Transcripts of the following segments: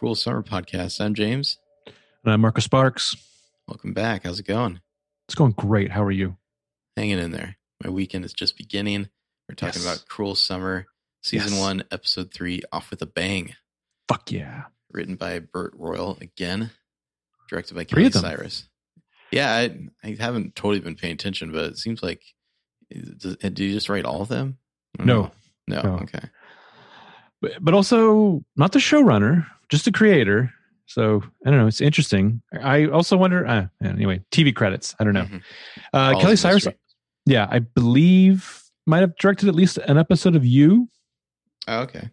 Hello and welcome to the Cruel Summer Podcast. I'm James. And I'm Marco Sparks. Welcome back. How's it going? It's going great. How are you? Hanging in there. My weekend is just beginning. We're talking Yes. about Cruel Summer, Season Yes. 1, Episode 3, Off with a Bang. Fuck yeah. Written by Bert Royal again, directed by Kelly. Cyrus. Yeah, I, I haven't totally been paying attention, but it seems like. Does, did you just write all of them? No. No. No. Okay. But, but also not the showrunner, just a creator. So I don't know. It's interesting. I also wonder. Uh, anyway, TV credits. I don't know. Mhm. Uh, Kelly Cyrus. mystery. Yeah, I believe might have directed at least an episode of You, Oh, okay.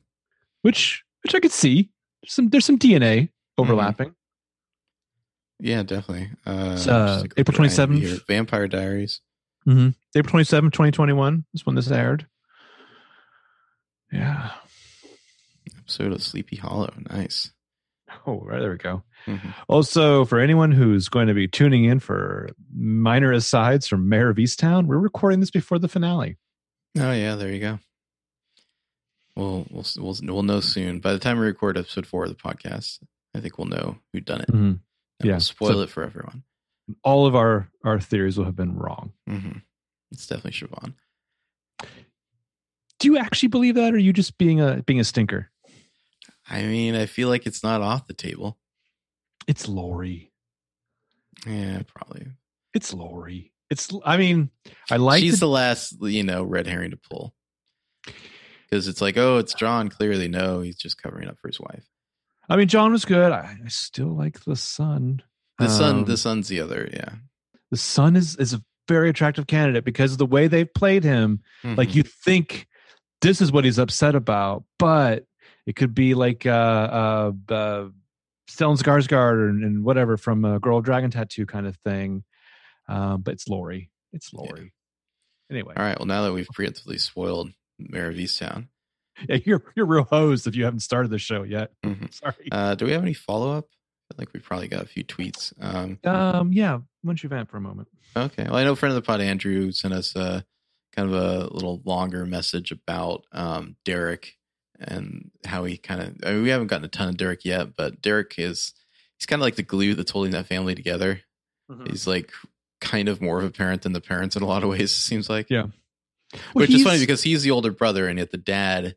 which which I could see. There's some there's some DNA Mm-hmm. overlapping. Yeah, definitely. Uh, uh, April what do I have 27th. Vampire Diaries. Mm-hmm. April 27, 2021 is when this aired. Yeah. Episode of Sleepy Hollow. Nice. Oh, right there we go. Mhm. Also, for anyone who's going to be tuning in for minor asides from Mare of Easttown, we're recording this before the finale. Oh yeah, there you go. We'll we'll we'll we'll know soon. By the time we record episode four of the podcast, I think we'll know who done it. Mhm. And Yeah, we'll spoil so- it for everyone. All of our our theories will have been wrong. hmm It's definitely Siobhan. Do you actually believe that, or are you just being a being a stinker? I mean, I feel like it's not off the table. It's Lori. Yeah, probably. It's Lori. It's. I mean, I like. She's the, the last, you know, red herring to pull. Because it's like, oh, it's John. Clearly, no, he's just covering up for his wife. I mean, John was good. I, I still like the son. The son, Um, the son's the other. Yeah, the son is is a very attractive candidate because of the way they've played him. like Mhm. you think this is what he's upset about but it could be like uh uh, uh Stellan Skarsgård and, and whatever from a girl dragon tattoo kind of thing um but it's Lori it's Lori anyway All right. Well, now that we've preemptively spoiled Mare of Easttown, yeah, you're you're real hosed if you haven't started the show yet Mhm. sorry uh, do we have any follow up? I think we probably got a few tweets. Um, um yeah why don't you vamp for a moment Okay. Well, I know friend of the pod, Andrew, sent us a kind of a little longer message about um, Derek and how he kind of. I mean, we haven't gotten a ton of Derek yet, but Derek is he's kind of like the glue that's holding that family together. Mm-hmm. He's like kind of more of a parent than the parents in a lot of ways. It seems like, Yeah. Well, which is funny because he's the older brother, and yet the dad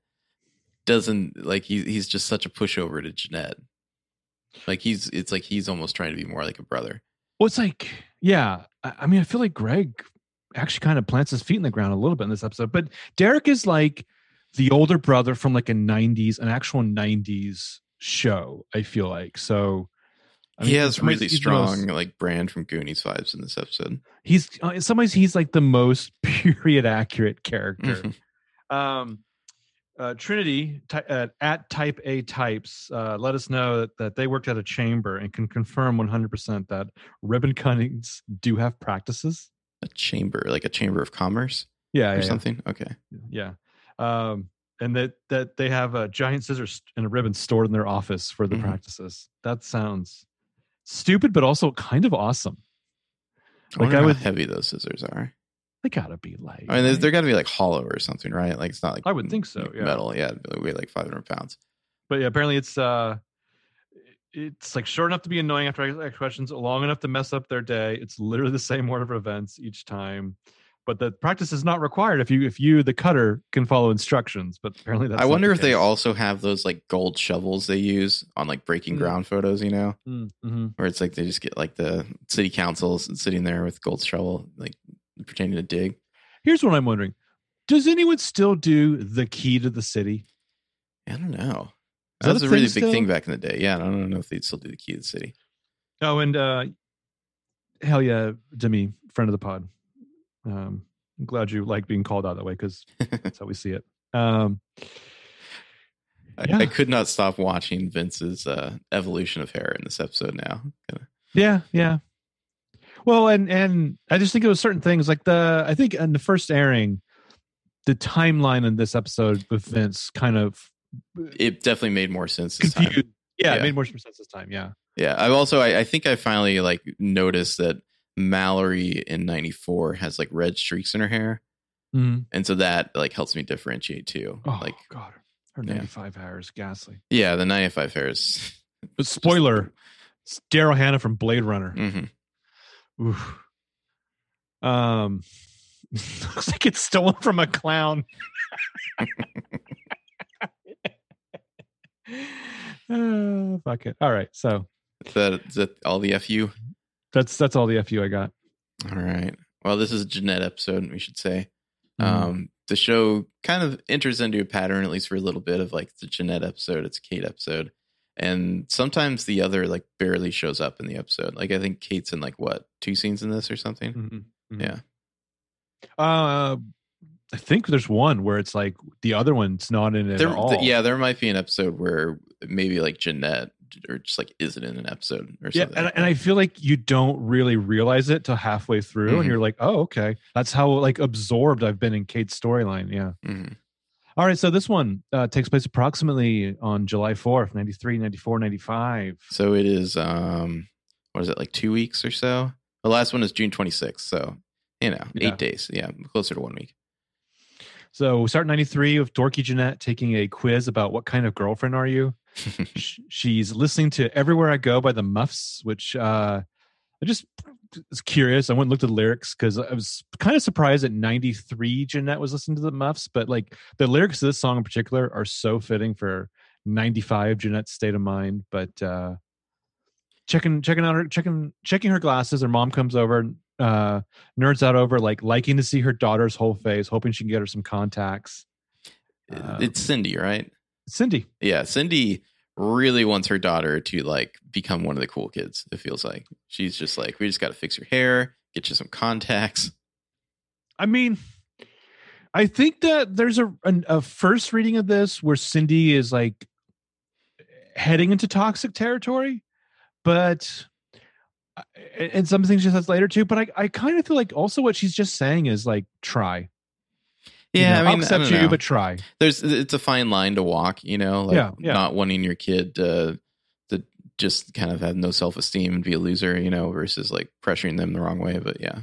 doesn't like he he's just such a pushover to Jeanette. Like he's it's like he's almost trying to be more like a brother. Well, it's like, yeah. I, I mean, I feel like Greg actually kind of plants his feet in the ground a little bit in this episode. But Derek is like the older brother from like a '90s, an actual '90s show. I feel like so. I he mean, has some ways, really the most- strong like brand from Goonies vibes in this episode. He's uh, in some ways he's like the most period accurate character. Mhm. um uh, Trinity ty- uh, at Type A Types uh, let us know that, that they worked at a chamber and can confirm 100% that ribbon cuttings do have practices. a chamber, like a chamber of commerce Yeah, or yeah, yeah. something. Okay. yeah. Um, and that that they have a giant scissors and a ribbon stored in their office for the Mhm. practices. That sounds stupid, but also kind of awesome. Like, I how would- heavy those scissors are. They gotta be like. I mean, they're, right? they're got to be like hollow or something, right? Like it's not like I would think so, like yeah. metal. Yeah, it'd weigh like five hundred pounds. but yeah, apparently it's uh, it's like short enough to be annoying after I ask questions, long enough to mess up their day. It's literally the same order of events each time. But the practice is not required if you if you the cutter can follow instructions. But apparently that's I wonder the if they also have those like gold shovels they use on like breaking Mm. ground photos. You know, Mm, mhm. where it's like they just get like the city councils sitting there with gold shovel, like pretending to dig. Here's what I'm wondering: Does anyone still do the key to the city? I don't know. Is That was a really big thing back in the day. Yeah, I don't know if they'd still do the key to the city. Oh, and uh, hell yeah, Demi, friend of the pod. Um, I'm glad you like being called out that way because that's how we see it. Um, I, Yeah. I could not stop watching Vince's uh, evolution of hair in this episode. Now, Kinda- yeah, yeah. Well, and and I just think it was certain things like the I think in the first airing, the timeline in this episode with Vince kind of it definitely made more sense this time. confused. Yeah, Yeah. it made more sense this time. Yeah. Yeah, I've also I, I think I finally like noticed that Mallory in '94 has like red streaks in her hair, Mhm. and so that like helps me differentiate too. Oh like God, Or Yeah. hair is ghastly. Yeah, the 95 Harris. But spoiler, it's Daryl Hannah from Blade Runner. hmm Oof. Um, looks like it's stolen from a clown. Ah, fuck it. All right, so Is that, is that all the FU? That's that's all the fu I got. All right. Well, this is a Jeanette episode, we should say. Mhm. Um, the show kind of enters into a pattern, at least for a little bit, of like the Jeanette episode, it's a Kate episode. And sometimes the other like barely shows up in the episode. Like I think Kate's in like what, two scenes in this or something? Mhm. Mhm. Yeah. Uh, I think there's one where it's like the other one's not in it There, at all. th- yeah, there might be an episode where maybe like Jeanette or just like isn't in an episode or Yeah, something. and, like and. I feel like you don't really realize it till halfway through, Mhm. and you're like, "Oh, okay." That's how like absorbed I've been in Kate's storyline. Yeah. Mhm. All right, so this one uh, takes place approximately on July 4th, 93, 94, 95. So it is um what is it, like two weeks or so? The last one is June twenty sixth, so you know, Yeah. eight days. Yeah, closer to one week. So we start 93 with Dorky Jeanette taking a quiz about what kind of girlfriend are you? Sh- She's listening to Everywhere I Go by the Muffs, which uh, I just was curious. I went and looked at the lyrics because I was kind of surprised that 93 Jeanette was listening to the Muffs, but like the lyrics of this song in particular are so fitting for 95 Jeanette's state of mind. But uh, checking checking out her checking checking her glasses, her mom comes over, uh, nerds out over like liking to see her daughter's whole face, hoping she can get her some contacts. Um, it's Cindy, right? Cindy. Yeah, Cindy really wants her daughter to like become one of the cool kids. It feels like she's just like, we just got to fix your hair, get you some contacts. I mean, I think that there's a an, a first reading of this where Cindy is like heading into toxic territory, but uh, and some things she says later too. But I I kind of feel like also what she's just saying is like try. You Yeah, know, I I'll mean, I accept you, know. but try. there's it's a fine line to walk, you know, like Yeah, yeah. not wanting your kid to to just kind of have no self esteem and be a loser, you know, versus like pressuring them the wrong way. But yeah,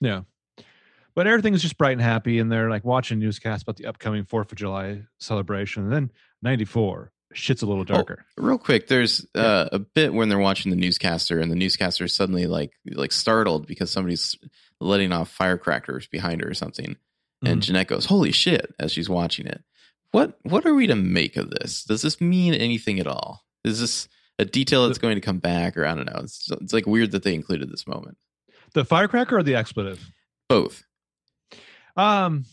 Yeah. But everything is just bright and happy, and they're like watching newscasts about the upcoming Fourth of July celebration. And then '94 shit's a little darker. real quick, there's uh, a bit when they're watching the newscaster, and the newscaster is suddenly like like startled because somebody's letting off firecrackers behind her or something, and Mhm. Jeanette goes, "Holy shit!" as she's watching it. What what are we to make of this? Does this mean anything at all? Is this a detail that's going to come back, or I don't know? It's it's like weird that they included this moment. The firecracker or the expletive? Both. Um,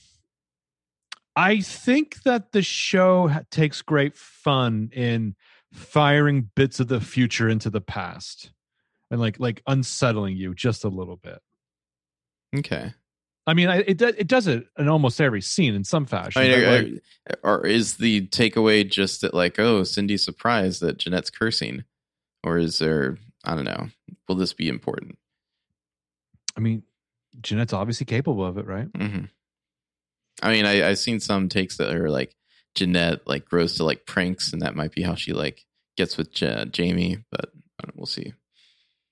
I think that the show takes great fun in firing bits of the future into the past, and like like unsettling you just a little bit. Okay. I mean, I, it do- it does it in almost every scene in some fashion. I mean, like, are- or is the takeaway just that, like, oh, Cindy's surprised that Jeanette's cursing, or is there? I don't know. Will this be important? I mean, Jeanette's obviously capable of it, right? hmm I mean, I, I've seen some takes that are like Jeanette like grows to like pranks, and that might be how she like gets with Ja- Jamie. But I don't, we'll see.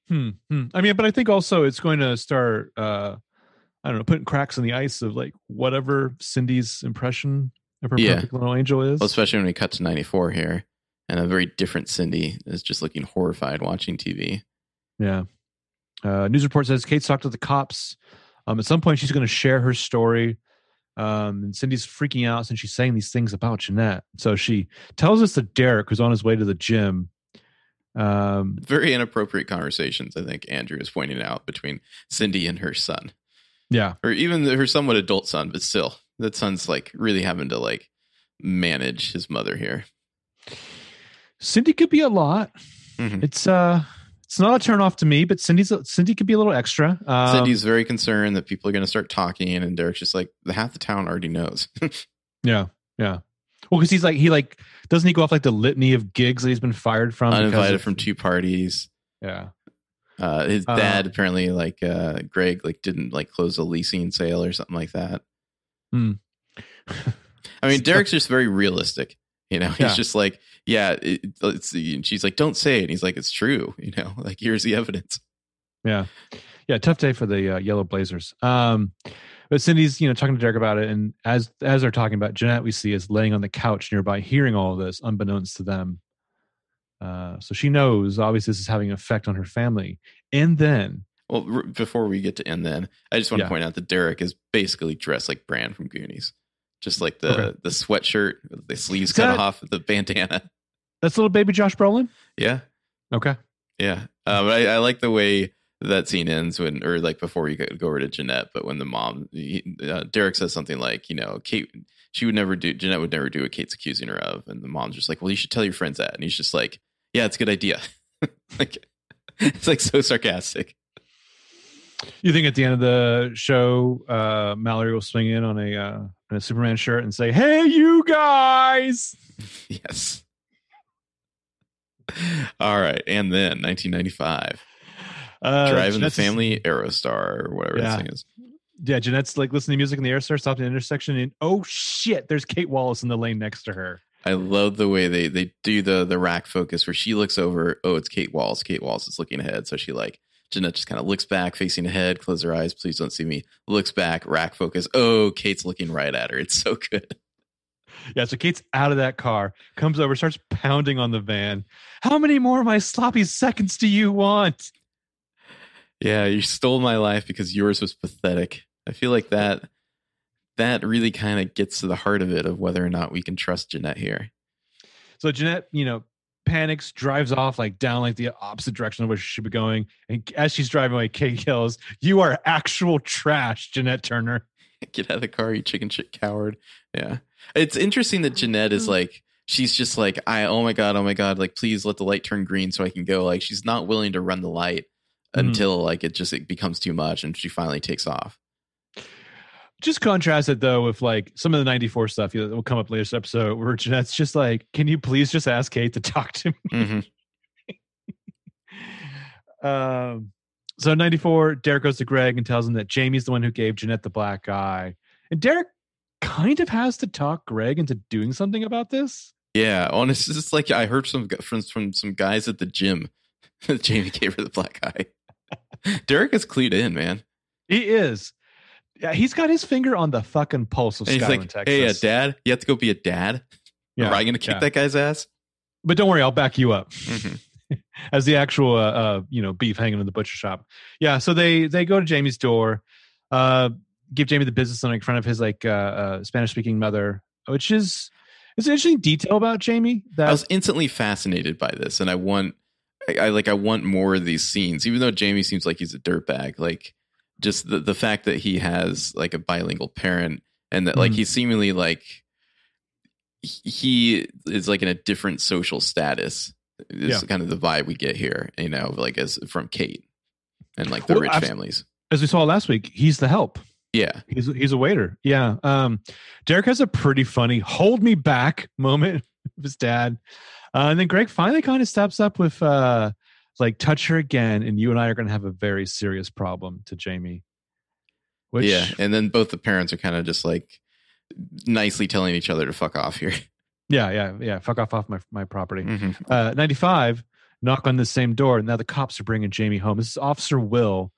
Hmm, hmm. I mean, but I think also it's going to start. uh I don't know, putting cracks in the ice of like whatever Cindy's impression of her Yeah. perfect little angel is. Well, especially when we cut to '94 here, and a very different Cindy is just looking horrified watching TV. Yeah. Uh, news report says Kate's talked to the cops. Um, at some point, she's going to share her story. Um, and Cindy's freaking out since she's saying these things about Jeanette. So she tells us that Derek, who's on his way to the gym, um, Very inappropriate conversations, I think Andrew is pointing out between Cindy and her son. Yeah, or even her somewhat adult son, but still, that son's like really having to like manage his mother here. Cindy could be a lot. Mhm. It's uh, it's not a turn off to me, but Cindy's Cindy could be a little extra. Um, Cindy's very concerned that people are going to start talking, and Derek's just like, the half the town already knows. yeah, yeah. Well, because he's like he like doesn't he go off like the litany of gigs that he's been fired from? Uninvited of- from two parties. Yeah. Uh, his Uh, dad apparently like uh, Greg like didn't like close a leasing sale or something like that. Hmm. I mean, Derek's just very realistic. You know, he's Yeah. just like, yeah, it, it's. and She's like, don't say it. And he's like, it's true. You know, like here's the evidence. Yeah. Yeah. Tough day for the uh, Yellow Blazers. Um, But Cindy's, you know, talking to Derek about it, and as as they're talking about Jeanette, we see is laying on the couch nearby, hearing all of this, unbeknownst to them. Uh, so she knows, obviously, this is having an effect on her family. And then, Well, r- before we get to end, then I just want Yeah. to point out that Derek is basically dressed like Brand from Goonies, just like the Okay. the sweatshirt, the sleeves cut off, the bandana. that's little baby Josh Brolin. Yeah, Okay. yeah. Uh, but I, I like the way that scene ends when, or like before you go go over to Jeanette, but when the mom, he, uh, Derek says something like, you know, Kate, she would never do, Jeanette would never do what Kate's accusing her of, and the mom's just like, well, you should tell your friends that, and he's just like, yeah, it's a good idea. like, it's like so sarcastic. You think at the end of the show, uh, Mallory will swing in on a uh, in a Superman shirt and say, "Hey, you guys!" Yes. All right, and then 1995, Uh, driving the Jeanette's- family Aerostar or whatever Yeah. this thing is. Yeah, Jeanette's like listening to music in the Aerostar, stopped at an intersection, and oh shit, there's Kate Wallace in the lane next to her. I love the way they they do the the rack focus where she looks over. Oh, it's Kate Wallace. Kate Wallace is looking ahead, so she like Jeanette just kind of looks back, facing ahead, close her eyes. Please don't see me. Looks back, rack focus. Oh, Kate's looking right at her. It's so good. Yeah, so Kate's out of that car, comes over, starts pounding on the van. How many more of my sloppy seconds do you want? Yeah, you stole my life because yours was pathetic. I feel like that that really kind of gets to the heart of it of whether or not we can trust Jeanette here. So Jeanette, you know, panics, drives off like down like the opposite direction of where she should be going. And as she's driving away, Kate yells, You are actual trash, Jeanette Turner. Get out of the car, you chicken shit coward. Yeah. It's interesting that Jeanette is like she's just like, I oh my god, oh my god, like please let the light turn green so I can go. Like she's not willing to run the light Mhm. until like it just it becomes too much and she finally takes off. Just contrast it though with like some of the 94 stuff that will come up later this episode where Jeanette's just like, Can you please just ask Kate to talk to me? Mhm. Um, so 94, Derek goes to Greg and tells him that Jamie's the one who gave Jeanette the black eye. And Derek kind of has to talk Greg into doing something about this. Yeah, honestly, it's like I heard some from from some guys at the gym that Jamie gave her the black eye. Derek is clued in, man. He is. Yeah, he's got his finger on the fucking pulse of And he's Skylin, like, Texas. "Hey, uh, dad, you have to go be a dad. Yeah, Am I going to kick yeah. that guy's ass?" But don't worry, I'll back you up. Mhm. As the actual, uh, uh, you know, beef hanging in the butcher shop. Yeah, so they they go to Jamie's door, uh, give Jamie the business in front of his like uh, uh, Spanish speaking mother, which is it's an interesting detail about Jamie. That I was instantly fascinated by this, and I want, I, I like, I want more of these scenes. Even though Jamie seems like he's a dirtbag, like just the the fact that he has like a bilingual parent, and that like Mhm. he's seemingly like he- is like in a different social status. Is Yeah. kind of the vibe we get here, you know, like as from Kate and like the Well, rich abs- families. as we saw last week, he's the help. Yeah, He's he's a waiter. Yeah. Um, Derek has a pretty funny "hold me back" moment with his dad, uh, and then Greg finally kind of steps up with uh, like "touch her again," and you and I are going to have a very serious problem to Jamie. Which, yeah, and then both the parents are kind of just like nicely telling each other to fuck off here. yeah, yeah, yeah. Fuck off off my my property. Mhm. Uh, Ninety five. Knock on the same door. and Now the cops are bringing Jamie home. This is Officer Will,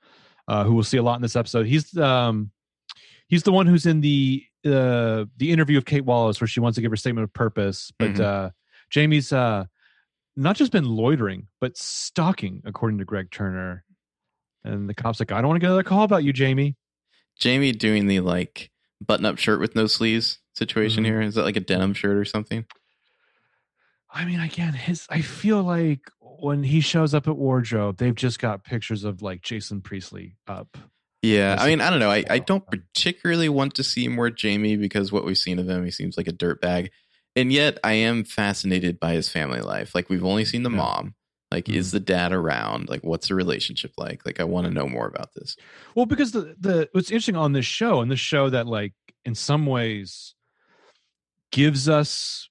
uh, who we'll see a lot in this episode. He's um, he's the one who's in the uh, the interview of Kate Wallace where she wants to give her statement of purpose, but Mhm. uh, Jamie's uh, not just been loitering, but stalking, according to Greg Turner. And the cops like, I don't want to get another call about you, Jamie. Jamie doing the like button up shirt with no sleeves situation Mhm. here. Is that like a denim shirt or something? I mean, again, his I feel like when he shows up at wardrobe, they've just got pictures of like Jason Priestley up. Yeah, I mean, I don't know. I, I don't particularly want to see more Jamie because what we've seen of him, he seems like a dirtbag. And yet I am fascinated by his family life. Like we've only seen the Yeah. mom. Like, is mm-hmm. the dad around? Like, what's the relationship like? Like, I want to know more about this. Well, because the the what's interesting on this show, and this show that like in some ways gives us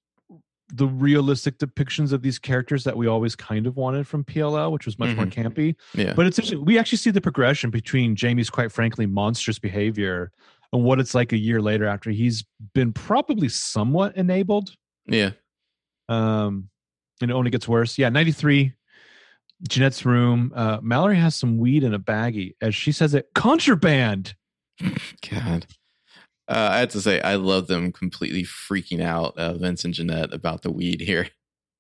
the realistic depictions of these characters that we always kind of wanted from PLL, which was much more mm-hmm. campy. Yeah. But it's interesting. We actually see the progression between Jamie's quite frankly monstrous behavior and what it's like a year later after he's been probably somewhat enabled. yeah. Um, and it only gets worse. Yeah, 93, Jeanette's room. Uh, Mallory has some weed in a baggie. As she says it, contraband. God. Uh, I have to say, I love them completely freaking out, uh, Vince and Jeanette, about the weed here.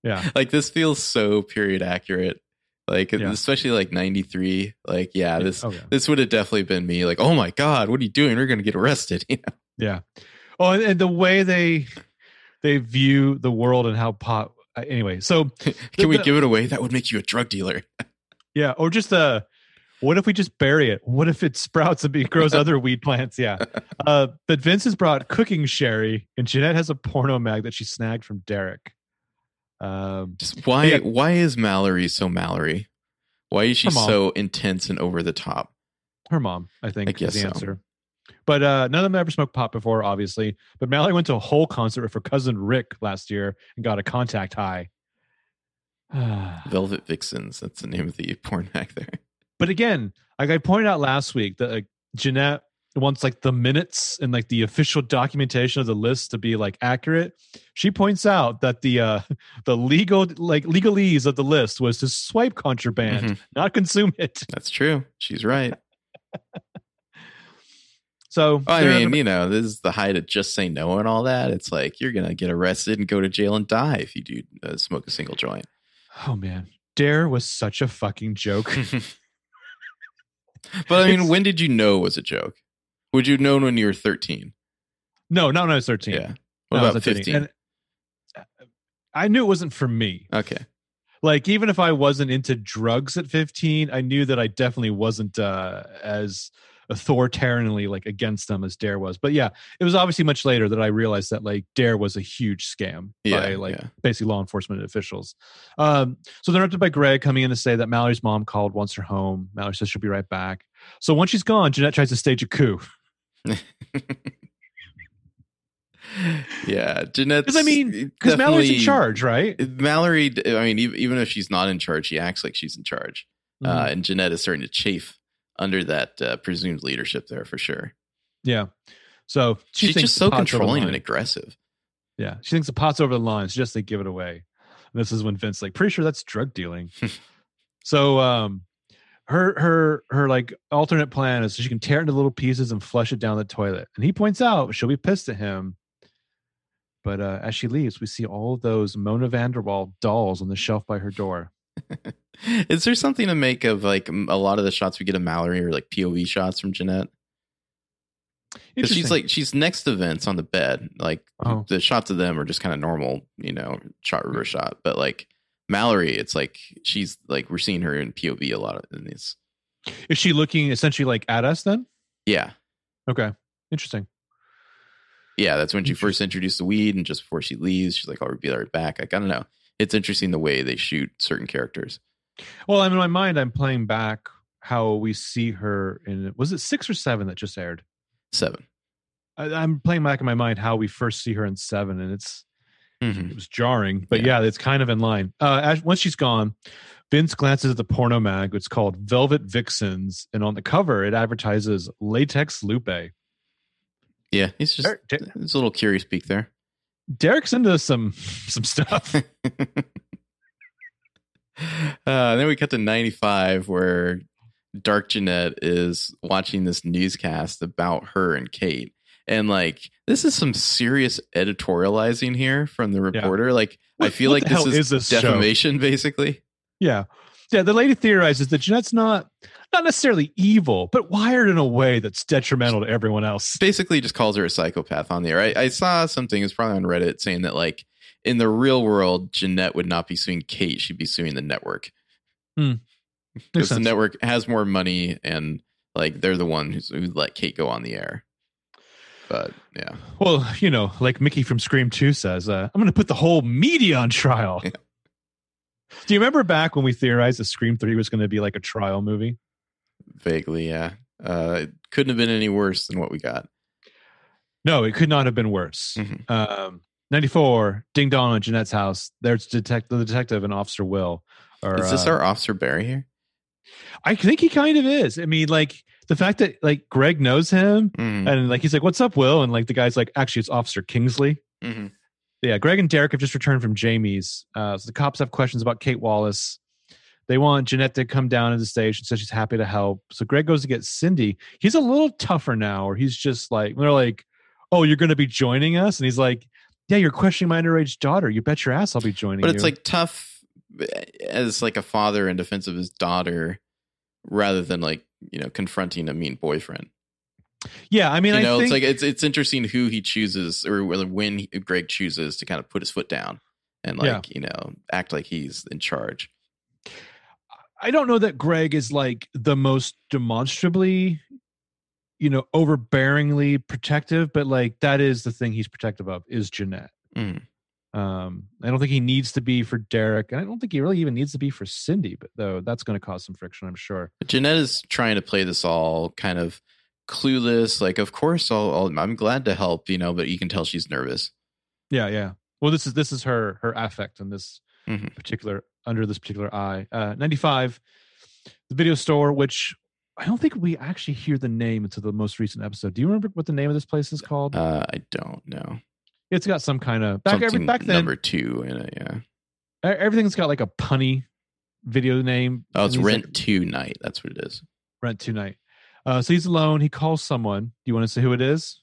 Yeah. Like, this feels so period accurate. Like, Yeah. especially like 93. Like, yeah, this Oh, this would have definitely been me. Like, oh my God, what are you doing? We're going to get arrested. You know? Yeah. Oh, and, and the way they they view the world and how pot. uh, Anyway, so Can we the- give it away? That would make you a drug dealer. yeah, or just uh what if we just bury it? What if it sprouts and be, grows other weed plants? Yeah. Uh, but Vince has brought cooking sherry, and Jeanette has a porno mag that she snagged from Derek. Um, Just why Yeah. why is Mallory so Mallory? Why is she so intense and over the top? her mom, I think, I guess is the so. answer. But uh, none of them ever smoked pot before, obviously. But Mallory went to a whole concert with her cousin Rick last year and got a contact high. Velvet Vixens. That's the name of the porn hack there. but again, like I pointed out last week, that like, Jeanette wants like the minutes and like the official documentation of the list to be like accurate. She points out that the uh the legal like legalese of the list was to swipe contraband, Mhm. not consume it. That's true. She's right. So I they're- mean, you know, this is the height of just say no and all that. It's like you're gonna get arrested and go to jail and die if you do uh, smoke a single joint. oh man, Dare was such a fucking joke. but I mean, It's- when did you know it was a joke? Would you have known when you were 13? no, not when I was thirteen. Yeah. What No, about 15? And uh, I knew it wasn't for me. okay. like even if I wasn't into drugs at 15, I knew that I definitely wasn't uh, as authoritarianly like against them as Dare was. But yeah, it was obviously much later that I realized that like Dare was a huge scam Yeah. by like yeah. basically law enforcement officials. Um, so they're interrupted by Greg coming in to say that Mallory's mom called, wants her home. Mallory says she'll be right back. So once she's gone, Jeanette tries to stage a coup. yeah. Jeanette. Because I mean, because Mallory's in charge, right? Mallory, I mean, even if she's not in charge, she acts like she's in charge. Uh, Mhm. and Jeanette is starting to chafe under that uh, presumed leadership there for sure. yeah. So she she's just so pot's over the controlling and aggressive. Yeah, she thinks the pot's over the line. Just they give it away. And this is when Vince like, pretty sure that's drug dealing. so um her her her like alternate plan is so she can tear it into little pieces and flush it down the toilet. And he points out she'll be pissed at him. But uh, as she leaves, we see all those Mona Vanderwaal dolls on the shelf by her door. Is there something to make of like a lot of the shots we get of Mallory or like POV shots from Jeanette? Because she's like she's next to Vince on the bed. Like Oh. the shots of them are just kind of normal, you know, shot reverse shot. But like Mallory, it's like she's like we're seeing her in POV a lot of in these. is she looking essentially like at us then? Yeah, Okay, interesting. yeah. That's when she first introduced the weed, and just before she leaves, she's like, "I'll be right back." Like I don't know. It's interesting the way they shoot certain characters. Well, I'm in my mind. I'm playing back how we see her in. Was it six or seven that just aired? Seven. I, I'm playing back in my mind how we first see her in seven, and it's Mhm. it was jarring, but yeah, it's kind of in line. Uh, as, once she's gone, Vince glances at the porno mag. It's called Velvet Vixens, and on the cover, it advertises latex lupe. Yeah, he's just Der- Der- it's a little curious peek there. Derek's into some some stuff. Uh, then we cut to 95 where Dark Jeanette is watching this newscast about her and Kate. And like, this is some serious editorializing here from the reporter. Like, I feel like this is, is this show? defamation, basically. yeah, yeah. The lady theorizes that Jeanette's not not necessarily evil, but wired in a way that's detrimental to everyone else. Basically, just calls her a psychopath on there. I, I saw something, it's probably on Reddit, saying that like, in the real world, Jeanette would not be suing Kate. She'd be suing the network. Hmm. Makes Because the network has more money and like they're the one who's, who let Kate go on the air. But yeah. Well, you know, like Mickey from Scream 2 says, uh, I'm going to put the whole media on trial. Yeah. Do you remember back when we theorized that Scream 3 was going to be like a trial movie? Vaguely, yeah. Uh, it couldn't have been any worse than what we got. No, it could not have been worse. Mhm. Um, 94, Ding Dong at Jeanette's house. There's detect- the detective and Officer Will. Or, Is this uh, our Officer Barry here? I think he kind of is. I mean, like the fact that like Greg knows him Mhm. and like he's like, "What's up, Will?" and like the guy's like, "Actually, it's Officer Kingsley." Mhm. yeah, Greg and Derek have just returned from Jamie's. Uh, so the cops have questions about Kate Wallace. they want Jeanette to come down to the station, says she's happy to help. So Greg goes to get Cindy. He's a little tougher now, or he's just like they're like, "Oh, you're going to be joining us," and he's like, "Yeah, you're questioning my underage daughter. You bet your ass I'll be joining." But it's you." like tough as like a father in defense of his daughter, rather than like you know confronting a mean boyfriend. yeah, I mean, you know, I it's like it's it's interesting who he chooses or whether when he, Greg chooses to kind of put his foot down and like Yeah. you know act like he's in charge. I don't know that Greg is like the most demonstrably, you know, overbearingly protective, but like that is the thing he's protective of is Jeanette. Mhm. Um, I don't think he needs to be for Derek, and I don't think he really even needs to be for Cindy, but though that's going to cause some friction, I'm sure. But Jeanette is trying to play this all kind of clueless. Like, of course, I'll, I'll I'm glad to help, you know, but you can tell she's nervous. Yeah, yeah. Well, this is this is her her affect in this Mhm. particular under this particular eye. Uh, 95, the video store, which I don't think we actually hear the name until the most recent episode. Do you remember what the name of this place is called? Uh, I don't know. It's got some kind of back every Something back then. number two in it. Yeah. everything's got like a punny video name. Oh, it's Rent like, Two Night. That's what it is. rent tonight. Uh, so he's alone. He calls someone. Do you want to say who it is?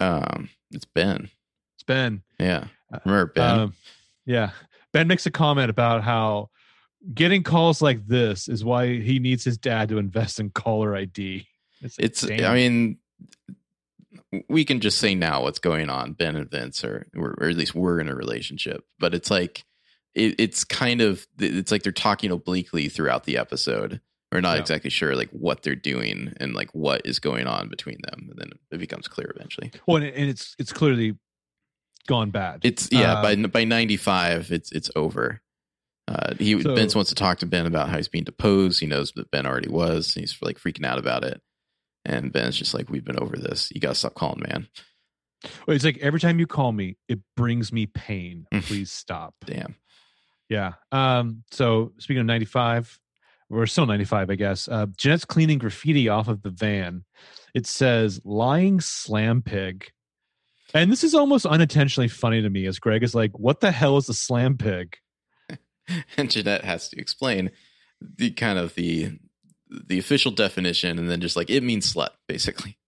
Um, it's Ben. It's Ben. Yeah, remember Ben? Um, yeah. Ben makes a comment about how getting calls like this is why he needs his dad to invest in caller ID. It's, like, it's. I mean, we can just say now what's going on. Ben and Vince are, or, or at least we're in a relationship. But it's like, it, it's kind of. It's like they're talking obliquely throughout the episode. We're not Yeah. exactly sure like what they're doing and like what is going on between them, and then it becomes clear eventually. well, and, it's it's clearly gone bad. It's yeah. Uh, by by ninety five, it's it's over. Uh, he So- Vince wants to talk to Ben about how he's being deposed. He knows that Ben already was. And he's like freaking out about it. And Ben's just like, "We've been over this. You gotta stop calling, man. it's like every time you call me, it brings me pain. Please stop. Damn." Yeah. Um, so speaking of 95, we're still 95, I guess. Uh, Jeanette's cleaning graffiti off of the van. It says lying slam pig. And this is almost unintentionally funny to me as Greg is like, what the hell is a slam pig? And Jeanette has to explain the kind of the the official definition, and then just like it means slut, basically.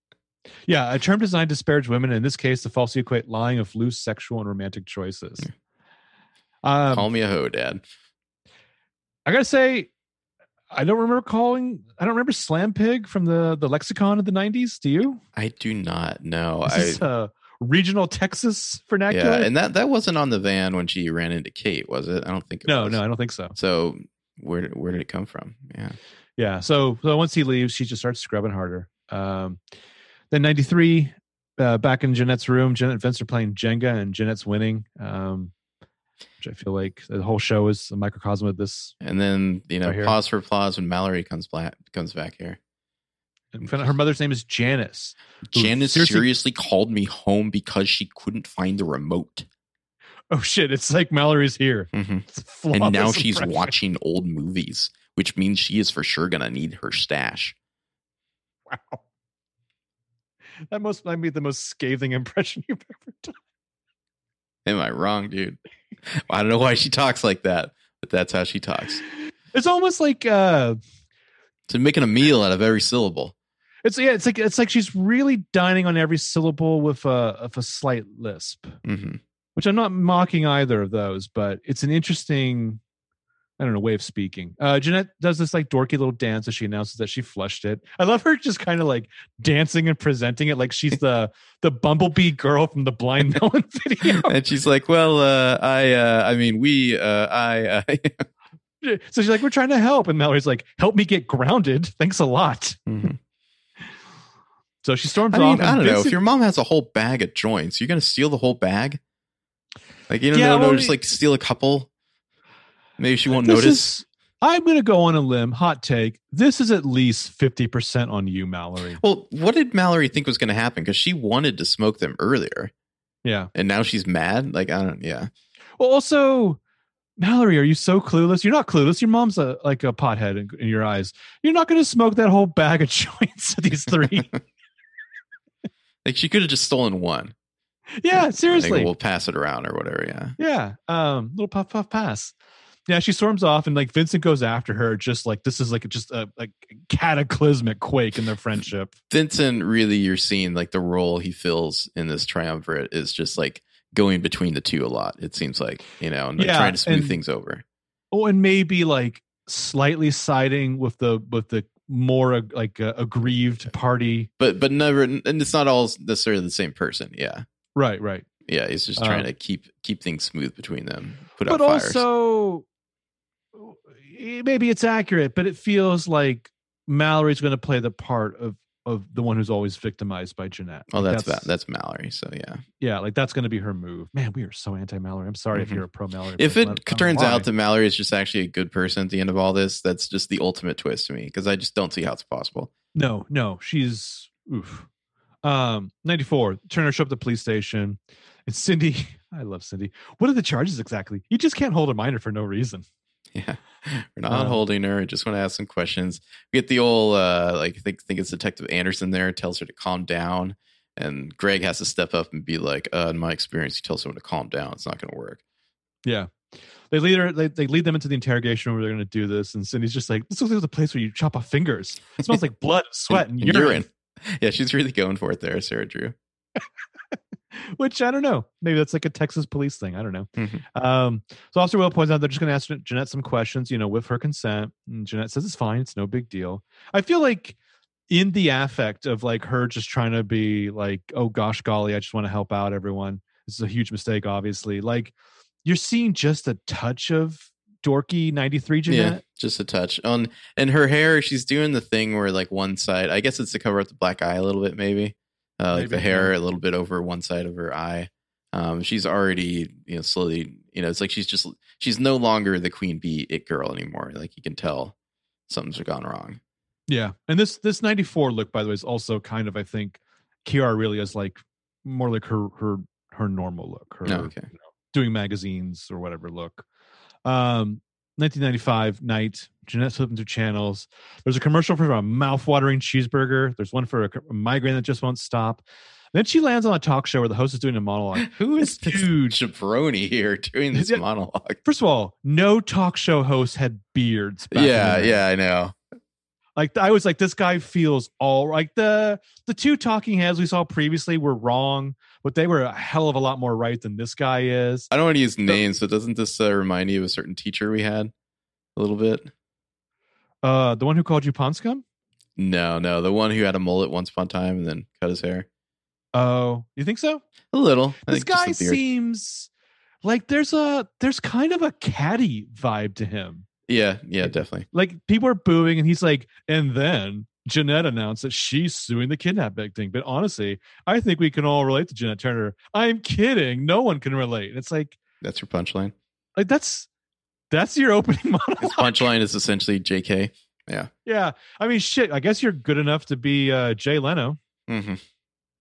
Yeah, a term designed to disparage women, in this case, to falsely equate lying of loose sexual and romantic choices. Um, Call me a hoe, Dad. I gotta say, I don't remember calling. I don't remember slam pig from the the lexicon of the '90s. Do you? I do not know. This I is uh, regional Texas vernacular. yeah, and that that wasn't on the van when she ran into Kate, was it? I don't think. It no, was. no, I don't think so. So where did- where did it come from? Yeah. Yeah. So so once he leaves, she just starts scrubbing harder. Um, then '93, uh, back in Jeanette's room, Jeanette and Vince are playing Jenga, and Jeanette's winning. Um, which I feel like the whole show is a microcosm of this. And then you know, Right pause for applause when Mallory comes back comes back here. And her mother's name is Janice. Janice seriously- seriously called me home because she couldn't find the remote, Oh shit! It's like Mallory's here. Mhm. It's and now she's impression. watching old movies, which means she is for sure gonna need her stash. Wow. That must might be the most scathing impression you've ever done. Am I wrong, dude? I don't know why she talks like that, but that's how she talks. It's almost like uh to making a meal out of every syllable. it's yeah, it's like it's like she's really dining on every syllable with a of a slight lisp. hmm Which I'm not mocking either of those, but it's an interesting I don't know, way of speaking. Uh Jeanette does this like dorky little dance as she announces that she flushed it. I love her just kind of like dancing and presenting it like she's the the bumblebee girl from the blind melon video. And she's like, "Well, uh, I, uh, I mean, we, uh, I, uh, So she's like, "We're trying to help," and Mallory's like, "Help me get grounded. Thanks a lot." Mhm. So she storms I off. I don't know. If your mom has a whole bag of joints, you're gonna steal the whole bag. Like you don't Yeah, know, well, just like steal a couple. Maybe she won't This notice. is- I'm going to go on a limb. Hot take. This is at least fifty percent on you, Mallory. Well, what did Mallory think was going to happen? Because she wanted to smoke them earlier, Yeah. and now she's mad. Like I don't. Yeah. Well, also, Mallory, are you so clueless? You're not clueless. Your mom's a like a pothead in, in your eyes. You're not going to smoke that whole bag of joints. of These three. Like she could have just stolen one. yeah, Like, seriously. we'll pass it around or whatever. Yeah. Yeah. Um, little puff puff pass. Yeah, she storms off, and like Vincent goes after her, just like this is like just a, a cataclysmic quake in their friendship. Vincent, really, you're seeing like the role he fills in this triumvirate is just like going between the two a lot. It seems like you know, and like, Yeah, trying to smooth and- things over. Oh, and maybe like slightly siding with the with the more uh, like uh, aggrieved party. But but never, and it's not all necessarily the same person. Yeah, Right, right. yeah. He's just trying Um, to keep keep things smooth between them. Put but out fires. also maybe it's accurate but it feels like mallory's going to play the part of of the one who's always victimized by jeanette Like, that's that's, that's Mallory. So yeah. yeah like that's going to be her move man we are so anti-mallory i'm sorry if Mhm. you're a pro mallory If it turns out that Mallory is just actually a good person at the end of all this, that's just the ultimate twist to me because I just don't see how it's possible. no no she's oof um 94 turner show up at the police station and cindy i love cindy what are the charges exactly you just can't hold a minor for no reason Yeah. We're not Um, holding her. I just want to ask some questions. We get the old uh like I think think it's Detective Anderson there, tells her to calm down. And Greg has to step up and be like, uh, in my experience, you tell someone to calm down, it's not gonna work. Yeah. They lead her. They, they lead them into the interrogation room where they're going to do this, and Cindy's just like, "This looks like the place where you chop off fingers. It smells like blood, sweat, and, And urine." Yeah, she's really going for it there, Sarah Drew. Which I don't know. Maybe that's like a Texas police thing. I don't know. Mhm. Um, so Officer Will points out they're just going to ask Jeanette some questions, you know, with her consent. And Jeanette says it's fine. It's no big deal. I feel like in the affect of like her just trying to be like, oh gosh, golly, I just want to help out everyone. This is a huge mistake, obviously. Like you're seeing just a touch of dorky 93 Jeanette. Yeah, just a touch. On and her hair, she's doing the thing where like one side, I guess it's to cover up the black eye a little bit, maybe. Uh, like the Maybe, hair a little bit over one side of her eye. Um, she's already, you know, slowly, you know, it's like she's just she's no longer the queen bee it girl anymore. Like you can tell something's gone wrong. Yeah, and this this '94 look, by the way, is also kind of I think Chiara really is like more like her her her normal look, her Oh, okay. you know, doing magazines or whatever look. Um, 1995 night, Jeanette's flipping through channels. There's a commercial for a mouth-watering cheeseburger. There's one for a, a migraine that just won't stop. Then she lands on a talk show where the host is doing a monologue. Who is This huge- jabroni here doing this Yeah. monologue? First of all, no talk show host had beards. back Yeah, yeah, I know. Like I was like, this guy feels all like the the two talking heads we saw previously were wrong, but they were a hell of a lot more right than this guy is. I don't want to use names, but doesn't this uh, remind you of a certain teacher we had a little bit? Uh, the one who called you Ponscum? No, no, the one who had a mullet once upon a time and then cut his hair. Oh, you think so? A little. I This guy seems like there's a there's kind of a catty vibe to him. Yeah, yeah, definitely. Like people are booing, and he's like, and then Jeanette announced that she's suing the kidnap victim. But honestly, I think we can all relate to Jeanette Turner. I'm kidding. No one can relate. And it's like, That's your punchline. like that's that's your opening monologue. His punchline is essentially JK. Yeah, Yeah. I mean, shit. I guess you're good enough to be uh, Jay Leno, Mm-hmm.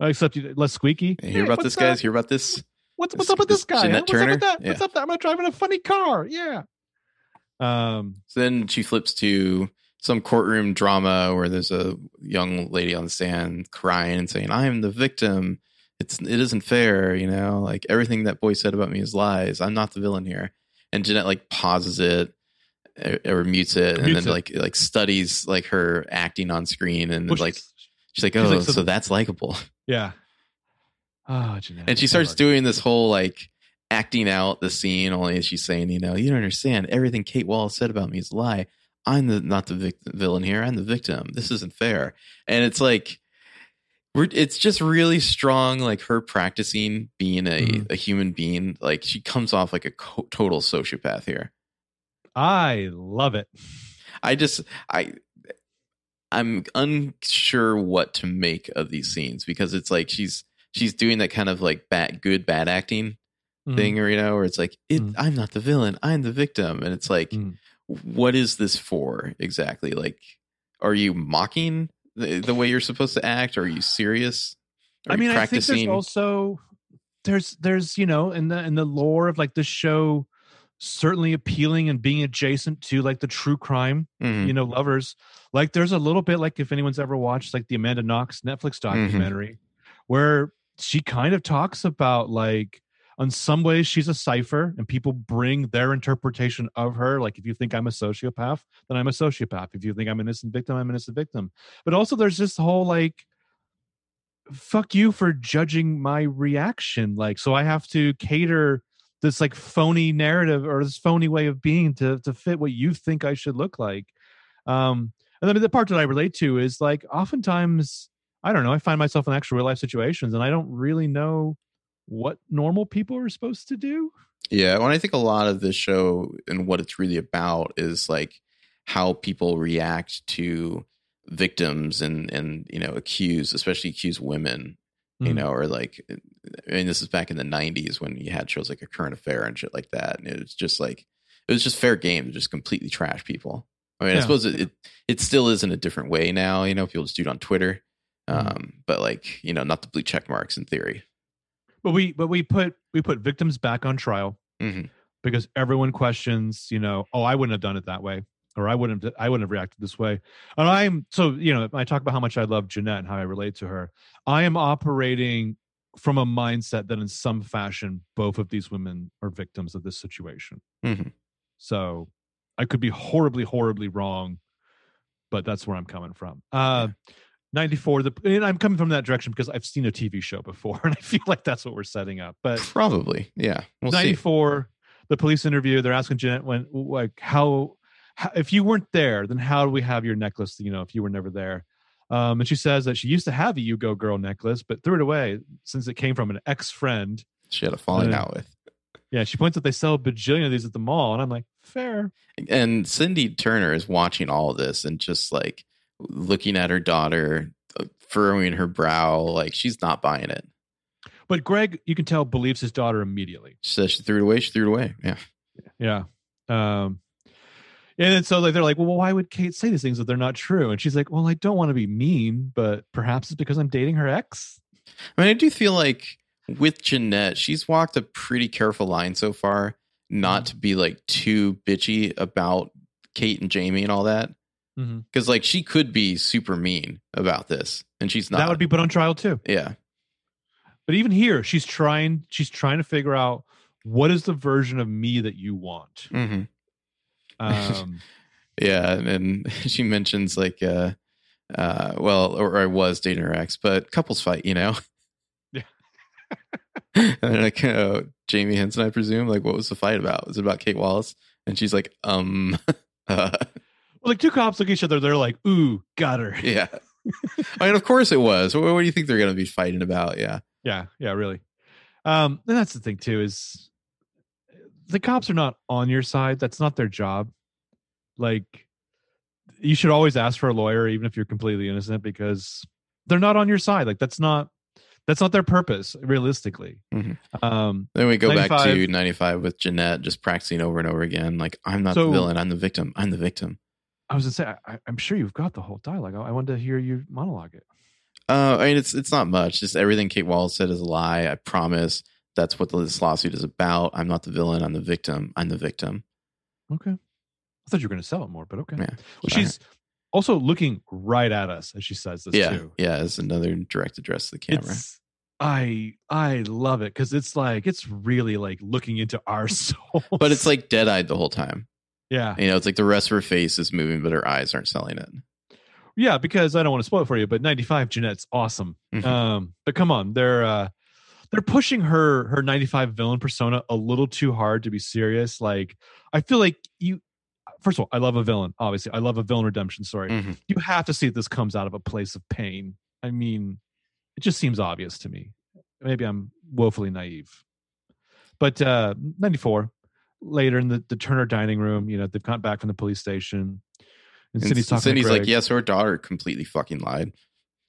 except you less squeaky. Hear about this, guys? up? Hear about this? What's this- what's up with this this guy? Jeanette What's up with that? What's up? That? I'm driving a funny car. Yeah. Um. So then she flips to some courtroom drama where there's a young lady on the stand crying and saying, "I'm the victim. It's it isn't fair. You know, like everything that boy said about me is lies. I'm not the villain here." And Jeanette like pauses it uh, or mutes it, and then it. like like studies like her acting on screen, and which like is- she's like, she's "Oh, like, so, so- that's likable." yeah. Oh, Jeanette. and she starts doing this whole like acting out the scene only as she's saying you know you don't understand everything kate wallace said about me is a lie i'm the not the vic- villain here i'm the victim this isn't fair and it's like we're, it's just really strong like her practicing being a, Mhm. a human being like she comes off like a co- total sociopath here I love it. i just i i'm unsure what to make of these scenes because it's like she's she's doing that kind of like bad good bad acting Mhm. thing or you know where it's like it, Mm. i'm not the villain i'm the victim and it's like Mm. What is this for exactly? Like are you mocking the, the way you're supposed to act? Are you serious? Are I you mean, I think there's also there's there's you know in the in the lore of like this show certainly appealing and being adjacent to like the true crime Mhm. you know lovers. Like there's a little bit like if anyone's ever watched like the amanda knox netflix Mm-hmm. documentary where she kind of talks about like on some ways she's a cipher and people bring their interpretation of her like if you think i'm a sociopath then i'm a sociopath. If you think i'm an innocent victim i'm an innocent victim. But also there's this whole like fuck you for judging my reaction. Like so i have to cater this like phony narrative or this phony way of being to to fit what you think i should look like. Um and then the part that i relate to is like oftentimes i don't know i find myself in actual real life situations and i don't really know what normal people are supposed to do Yeah, when I think a lot of this show and what it's really about is like how people react to victims and and you know accused, especially accused women. You Mhm. know, or like, I mean, this is back in the '90s when you had shows like A Current Affair and shit like that, and it was just like it was just fair game to just completely trash people. I mean, I suppose it, it it still is in a different way now. You know, people just do it on Twitter, Mhm. um, but like you know, not the blue check marks in theory. But we but we put we put victims back on trial Mhm. because everyone questions you know oh i wouldn't have done it that way or i wouldn't have i wouldn't have reacted this way. And i'm so you know i talk about how much i love jeanette and how i relate to her. I am operating from a mindset that in some fashion both of these women are victims of this situation. Mhm. so i could be horribly horribly wrong but that's where i'm coming from. Uh 94 the and i'm coming from that direction because i've seen a tv show before and i feel like that's what we're setting up but Probably, yeah. We'll see. 94 the police interview they're asking jeanette when like how, how if you weren't there then how do we have your necklace you know if you were never there um, and she says that she used to have a you go girl necklace but threw it away since it came from an ex-friend She had a falling out with. yeah she points out they sell a bajillion of these at the mall and i'm like fair and Cindy Turner is watching all of this and just like looking at her daughter, uh, furrowing her brow, like she's not buying it. but greg you can tell believes his daughter immediately She says she threw it away. She threw it away. Yeah, Yeah. Um and then so like they're like, well, why would Kate say these things if they're not true? And she's like, well, I don't want to be mean, but perhaps it's because I'm dating her ex. I mean, I do feel like with Jeanette, she's walked a pretty careful line so far, not to be like too bitchy about Kate and Jamie and all that, Mm-hmm. because like she could be super mean about this, and she's not. That would be put on trial too. yeah, But even here, she's trying. She's trying to figure out what is the version of me that you want. hmm Um, Yeah, and, and she mentions like uh uh well or I was dating her ex, but couples fight, you know. Yeah. and like uh, Jamie Henson, I presume. Like what was the fight about? Was it about Kate Wallace? And she's like, um uh, like two cops look at each other. They're like, "Ooh, got her." yeah. I mean, of course it was. What, what do you think they're gonna be fighting about? Yeah. Yeah, yeah, really. Um, and that's the thing too is the cops are not on your side. That's not their job. Like, you should always ask for a lawyer, even if you're completely innocent, because they're not on your side. Like, that's not that's not their purpose, realistically. Mhm. Um, Then we go back to 95 with Jeanette just practicing over and over again. Like, I'm not So- the villain. I'm the victim. I'm the victim. I was gonna say, I, I'm sure you've got the whole dialogue. I, I wanted to hear you monologue it. Uh, I mean, it's it's not much. Just everything Kate Wallace said is a lie. I promise. That's what this lawsuit is about. I'm not the villain. I'm the victim. I'm the victim. Okay. I thought you were going to sell it more, but okay. Yeah, well, she's also looking right at us as she says this yeah, too. yeah. It's another direct address to the camera. It's, I I love it because it's like it's really like looking into our souls. but it's like dead eyed the whole time. Yeah, You know, it's like the rest of her face is moving, but her eyes aren't selling it. yeah. Because I don't want to spoil it for you, but ninety five Jeanette's awesome. Mhm. Um, but come on, they're uh they're pushing her her ninety five villain persona a little too hard to be serious. Like I feel like you. First of all, I love a villain. Obviously, I love a villain redemption story. Mhm. You have to see that this comes out of a place of pain. I mean, it just seems obvious to me. Maybe I'm woefully naive. But uh 94, later in the, the Turner dining room, you know, they've gotten back from the police station. And, And Cindy's talking Cindy's to like, yes, her daughter completely fucking lied.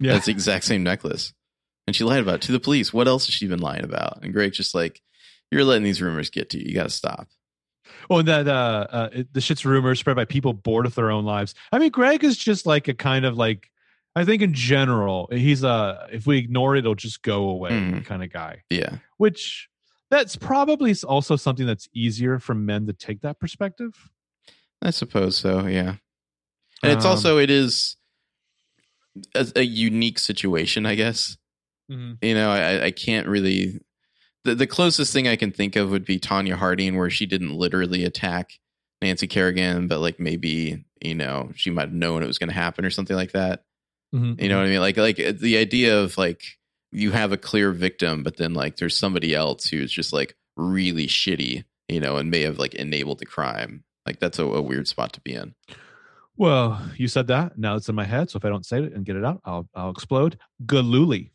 yeah. That's the exact same necklace. And she lied about it to the police. What else has she been lying about? And Greg's just like, you're letting these rumors get to you. You got to stop. Oh, and that uh, uh it, the shit's rumors spread by people bored with their own lives. I mean, Greg is just like a kind of like I think in general, he's a if we ignore it, it'll just go away Mhm. kind of guy. Yeah. Which that's probably also something that's easier for men to take that perspective. I suppose so. Yeah. And it's Um, also, it is a, a unique situation, I guess. You know, I, I can't really the, the closest thing I can think of would be Tonya Harding, where she didn't literally attack Nancy Kerrigan, but like maybe you know she might have known it was going to happen or something like that. Mhm. You know what I mean? Like like uh, the idea of like you have a clear victim, but then like there's somebody else who's just like really shitty, you know, and may have like enabled the crime. Like that's a, a weird spot to be in. Well, you said that. Now it's in my head. So if I don't say it and get it out, I'll I'll explode. Galooly.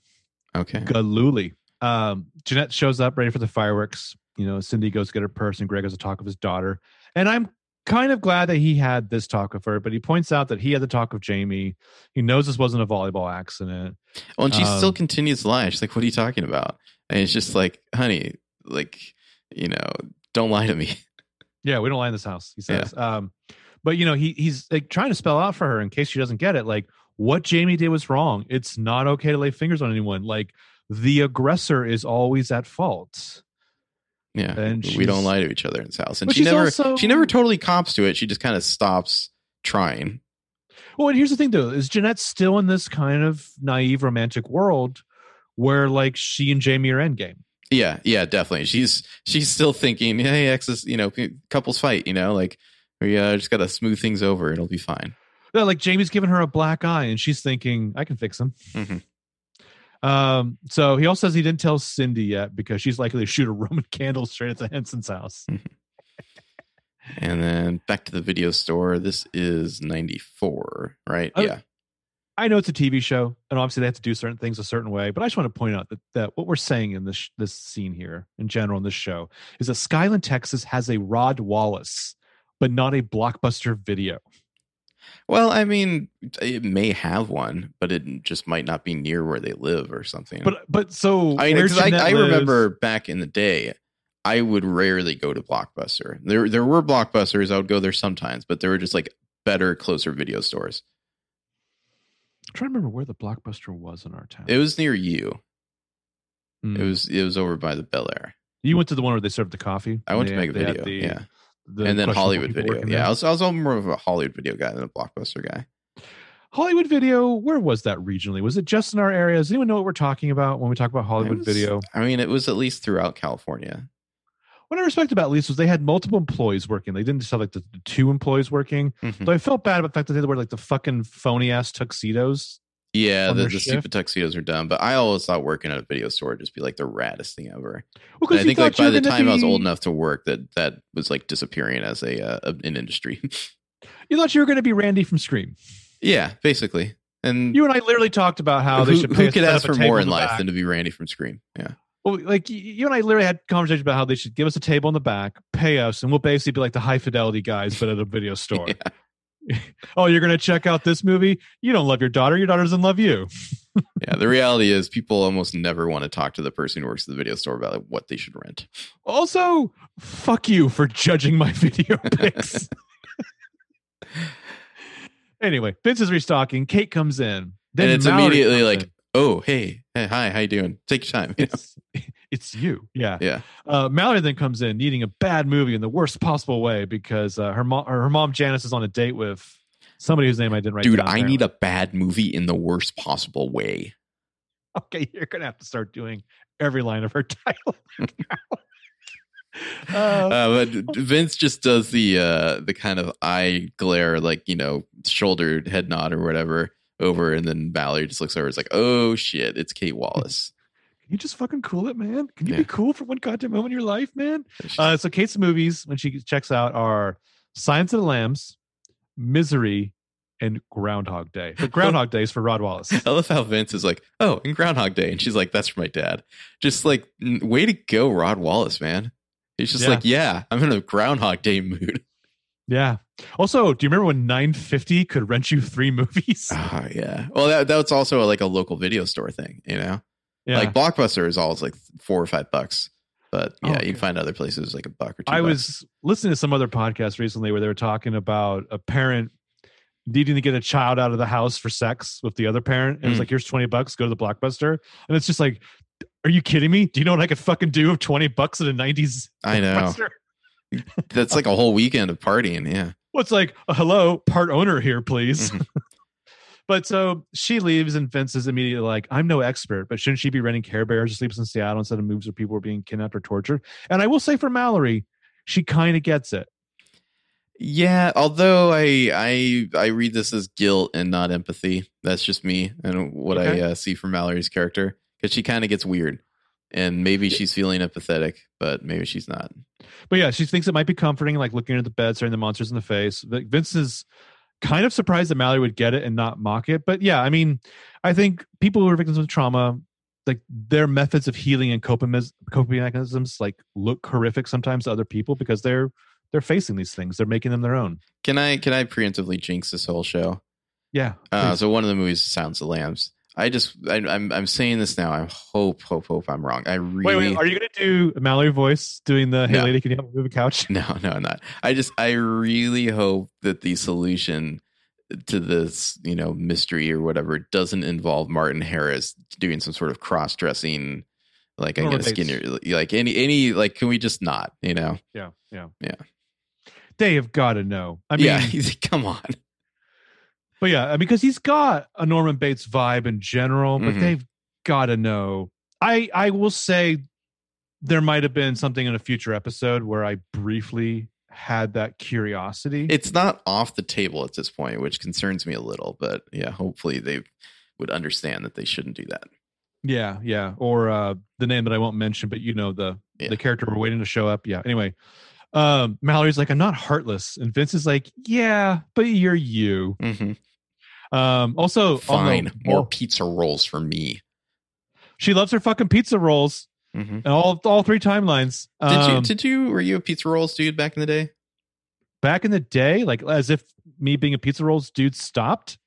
Okay. Galooly. Um, Jeanette shows up ready for the fireworks. You know, Cindy goes to get her purse, and Greg has a talk with his daughter. And I'm kind of glad that he had this talk with her, but he points out that he had the talk with Jamie. He knows this wasn't a volleyball accident. Well, and she still Um, continues to lie. She's like, "What are you talking about?" And it's just like, "Honey, like, you know, don't lie to me." Yeah, we don't lie in this house, he says. Um, but you know, he he's like trying to spell out for her in case she doesn't get it, like what Jamie did was wrong. It's not okay to lay fingers on anyone. Like the aggressor is always at fault. Yeah, And we don't lie to each other in this house, and she never, also- she never totally cops to it. She just kind of stops trying. Well, and here's the thing though, is Jeanette still in this kind of naive romantic world where like she and Jamie are endgame. Yeah, yeah, definitely. She's she's still thinking, hey, exes, you know, couples fight, you know, like we uh, just got to smooth things over. It'll be fine. Yeah, like Jamie's giving her a black eye and she's thinking, I can fix him. Mhm. Um, so he also says he didn't tell Cindy yet because she's likely to shoot a Roman candle straight at the Henson's house. And then back to the video store. This is ninety four, right? Oh, yeah. I know it's a TV show, and obviously they have to do certain things a certain way. But I just want to point out that, that what we're saying in this this scene here, in general, in this show, is that Skylin, Texas, has a Rod Wallace, but not a blockbuster video. Well, I mean, it may have one, but it just might not be near where they live or something. But but so I mean, I, I remember back in the day, I would rarely go to Blockbuster. There, there were Blockbusters. I would go there sometimes, but there were just like better, closer video stores. I'm trying to remember where the blockbuster was in our town. It was near you. Hmm. It was, it was over by the Bel Air. you went to the one where they served the coffee. I went to They- make a video, the- yeah, the and then Hollywood video. Yeah. I was, I was more of a Hollywood video guy than a Blockbuster guy. Hollywood video. Where was that regionally? Was it just in our area? Does anyone know what we're talking about when we talk about Hollywood was- video? I mean, it was at least throughout California. What I respect about least was they had multiple employees working. They didn't just have like the, the two employees working. Mhm. So I felt bad about the fact that they were like the fucking phony ass tuxedos. Yeah, the, the stupid tuxedos are dumb, but I always thought working at a video store would just be like the raddest thing ever. Well, I think like by the time I was old enough to work, that that was like disappearing as a uh, an industry. you thought you were going to be Randy from Scream. yeah, basically. And You and I literally talked about how they who, should. who pay us could ask for more in life back. than to be Randy from Scream? Yeah. Well, like you and I literally had conversations about how they should give us a table in the back, pay us, and we'll basically be like the high fidelity guys, but at a video store. oh, you're gonna check out this movie? You don't love your daughter. Your daughter doesn't love you. Yeah. The reality is, people almost never want to talk to the person who works at the video store about like, what they should rent. Also, fuck you for judging my video picks. anyway, Vince is restocking. Kate comes in. Then and it's Mallory immediately like, in. oh, hey, hey, hi, how you doing? Take your time. You? It's it's you. Yeah. Yeah. Uh, Mallory then comes in needing a bad movie in the worst possible way because uh, her mom, her mom Janice is on a date with somebody whose name I didn't write. Dude, down, I need a bad movie in the worst possible way. Okay, you're gonna have to start doing every line of her title. uh, Uh, but Vince just does the uh the kind of eye glare, like you know, shoulder head nod or whatever over, and then Valerie just looks over. It's like, oh shit, it's Kate Wallace. Can you just fucking cool it, man? Can you Yeah. be cool for one goddamn moment in your life, man? Uh, so Kate's movies when she checks out are Silence of the Lambs, Misery, and Groundhog Day. But Groundhog Day is for Rod Wallace. I love how Vince is like, oh, in Groundhog Day, and she's like, that's for my dad. Just like, way to go, Rod Wallace, man. He's just Yeah. like, yeah, I'm in a Groundhog Day mood. Yeah. Also, do you remember when 950 could rent you three movies? Oh yeah. Well, that that's also like a local video store thing, you know. Yeah. Like Blockbuster is always like four or five bucks, but Oh, yeah, okay. you can find other places like a buck or two. I bucks. was listening to some other podcast recently where they were talking about a parent needing to get a child out of the house for sex with the other parent. And it was Mm. like, here's 20 bucks, go to the blockbuster. And it's just like, are you kidding me? Do you know what I could fucking do with 20 bucks at a 90s? I know. That's like a whole weekend of partying. Yeah. Well, like, hello, part owner here, please. Mhm. But so she leaves, and Vince is immediately like, "I'm no expert, but shouldn't she be renting Care Bears or Sleepless in Seattle instead of moves where people are being kidnapped or tortured?" And I will say for Mallory, she kind of gets it. Yeah, although I I I read this as guilt and not empathy. That's just me and what Okay. I uh, see from Mallory's character because she kind of gets weird, and maybe she's feeling empathetic, but maybe she's not. But yeah, she thinks it might be comforting, like looking at the bed, staring the monsters in the face. Vince is kind of surprised that Mallory would get it and not mock it. But yeah, I mean, I think people who are victims of trauma, like their methods of healing and coping, coping mechanisms, like look horrific sometimes to other people because they're they're facing these things. They're making them their own. Can I can I preemptively jinx this whole show? Yeah. Uh, so one of the movies, is Silence of Lambs. I just I, I'm I'm saying this now. I hope hope hope I'm wrong. I really wait, wait. Are you going to do Mallory voice doing the "Hey No. lady, can you help me move a couch"? No, no, I'm not. I just I really hope that the solution to this, you know, mystery or whatever doesn't involve Martin Harris doing some sort of cross dressing like I guess. Skinner like any any like can we just not, you know? Yeah, yeah, Yeah. They have got to know. I mean, yeah, come on. But yeah, because he's got a Norman Bates vibe in general, but Mhm. they've got to know. I I will say there might have been something in a future episode where I briefly had that curiosity. It's not off the table at this point, which concerns me a little, but yeah, hopefully they would understand that they shouldn't do that. yeah, yeah, or uh the name that I won't mention, but you know the Yeah. the character we're waiting to show up. Yeah. Anyway, um, Mallory's like, I'm not heartless, and Vince is like, Yeah, but you're you. hmm Um, also, on the Fine, more pizza rolls for me. she loves her fucking pizza rolls hmm and all all three timelines. Did you? Um, Did you? Were you a pizza rolls dude back in the day? back in the day, like as if me being a pizza rolls dude stopped.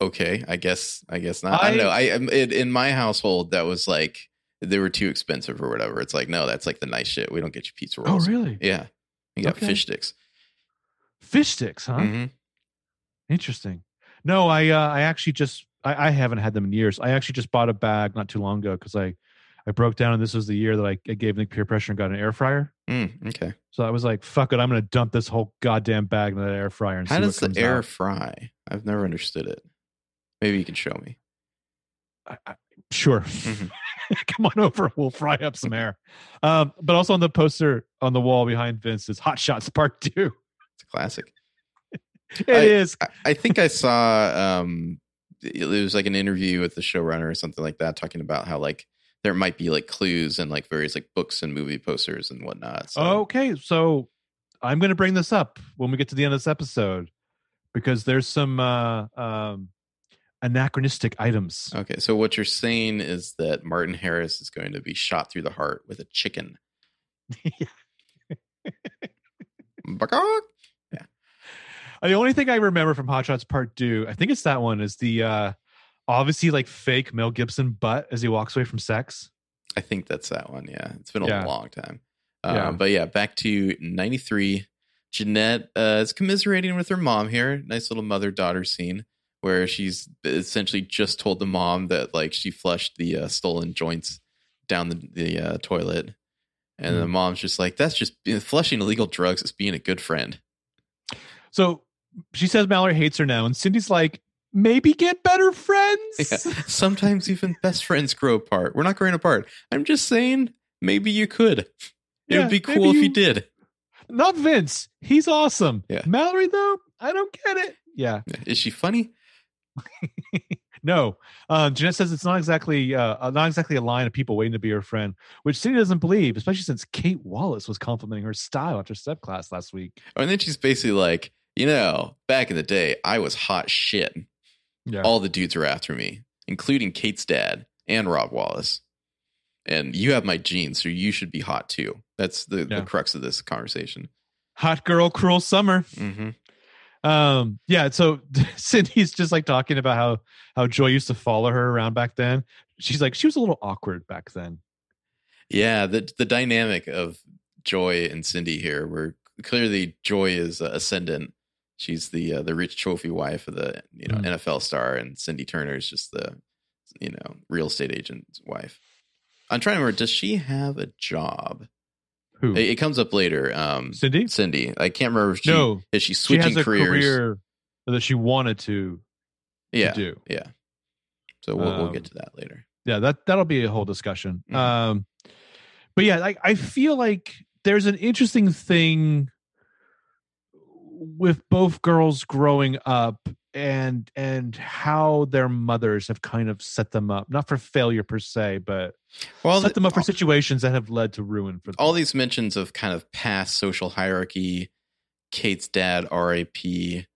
Okay, I guess. I guess not. I, don't know. I am in, in my household that was like they were too expensive or whatever. It's like no, that's like the nice shit. We don't get you pizza rolls. Oh, really? Yeah, you got Okay. fish sticks. Fish sticks, huh? Mhm. Interesting. No, I uh, I actually just I, I haven't had them in years. I actually just bought a bag not too long ago because I I broke down and this was the year that I, I gave Nick peer pressure and got an air fryer. Mm, okay. So I was like, fuck it, I'm gonna dump this whole goddamn bag in that air fryer and How does the air out. fry? I've never understood it. Maybe you can show me. I- I- Sure. Mhm. Come on over. We'll fry up some air. Um, but also on the poster on the wall behind Vince is Hot Shots Part Two. It's a classic. It is. I, I think I saw um it was like an interview with the showrunner or something like that talking about how like there might be like clues and like various like books and movie posters and whatnot. So Okay, so I'm going to bring this up when we get to the end of this episode because there's some uh, um, anachronistic items. okay, so what you're saying is that Martin Harris is going to be shot through the heart with a chicken. The only thing I remember from Hot Shots Part Two, I think it's that one, is the uh, obviously like fake Mel Gibson butt as he walks away from sex. I think that's that one. Yeah, it's been a Yeah. long time. Um, Yeah. But yeah, back to '93. Jeanette uh, is commiserating with her mom here. Nice little mother daughter scene where she's essentially just told the mom that like she flushed the uh, stolen joints down the, the uh, toilet, and the Hmm. mom's just like, "That's just flushing illegal drugs. Is being a good friend." So she says Mallory hates her now, and Cindy's like, maybe get better friends. Yeah. Sometimes even best friends grow apart. We're not growing apart. I'm just saying, maybe you could. It Yeah, would be cool if you you- did. Not Vince. He's awesome. Yeah. Mallory though, I don't get it. Yeah. Is she funny? No. Um, Jeanette says it's not exactly uh, not exactly a line of people waiting to be her friend, which Cindy doesn't believe, especially since Kate Wallace was complimenting her style after step class last week. Oh, and then she's basically like, you know, back in the day, I was hot shit. Yeah. All the dudes were after me, including Kate's dad and Rob Wallace. And you have my genes, so you should be hot too. That's the, Yeah. the crux of this conversation. Hot girl, cruel summer. Mm-hmm. Um, yeah, so Cindy's just like talking about how how Joy used to follow her around back then. She's like, she was a little awkward back then. Yeah, the the dynamic of Joy and Cindy here, where clearly Joy is uh, ascendant. She's the uh, the rich trophy wife of the you know Mm. NFL star, and Cindy Turner is just the you know real estate agent's wife. I'm trying to remember. Does she have a job? Who? It, it comes up later. Um, Cindy? Cindy. I can't remember. If she, no, Is she she switching a careers? career that she wanted to. Yeah. to do. Yeah. So we'll we'll Um, get to that later. Yeah, that that'll be a whole discussion. Mhm. Um, but yeah, like I feel like there's an interesting thing with both girls growing up and and how their mothers have kind of set them up not for failure per se but Well, set them up for situations that have led to ruin for them. all these mentions of kind of past social hierarchy, Kate's dad, RAP,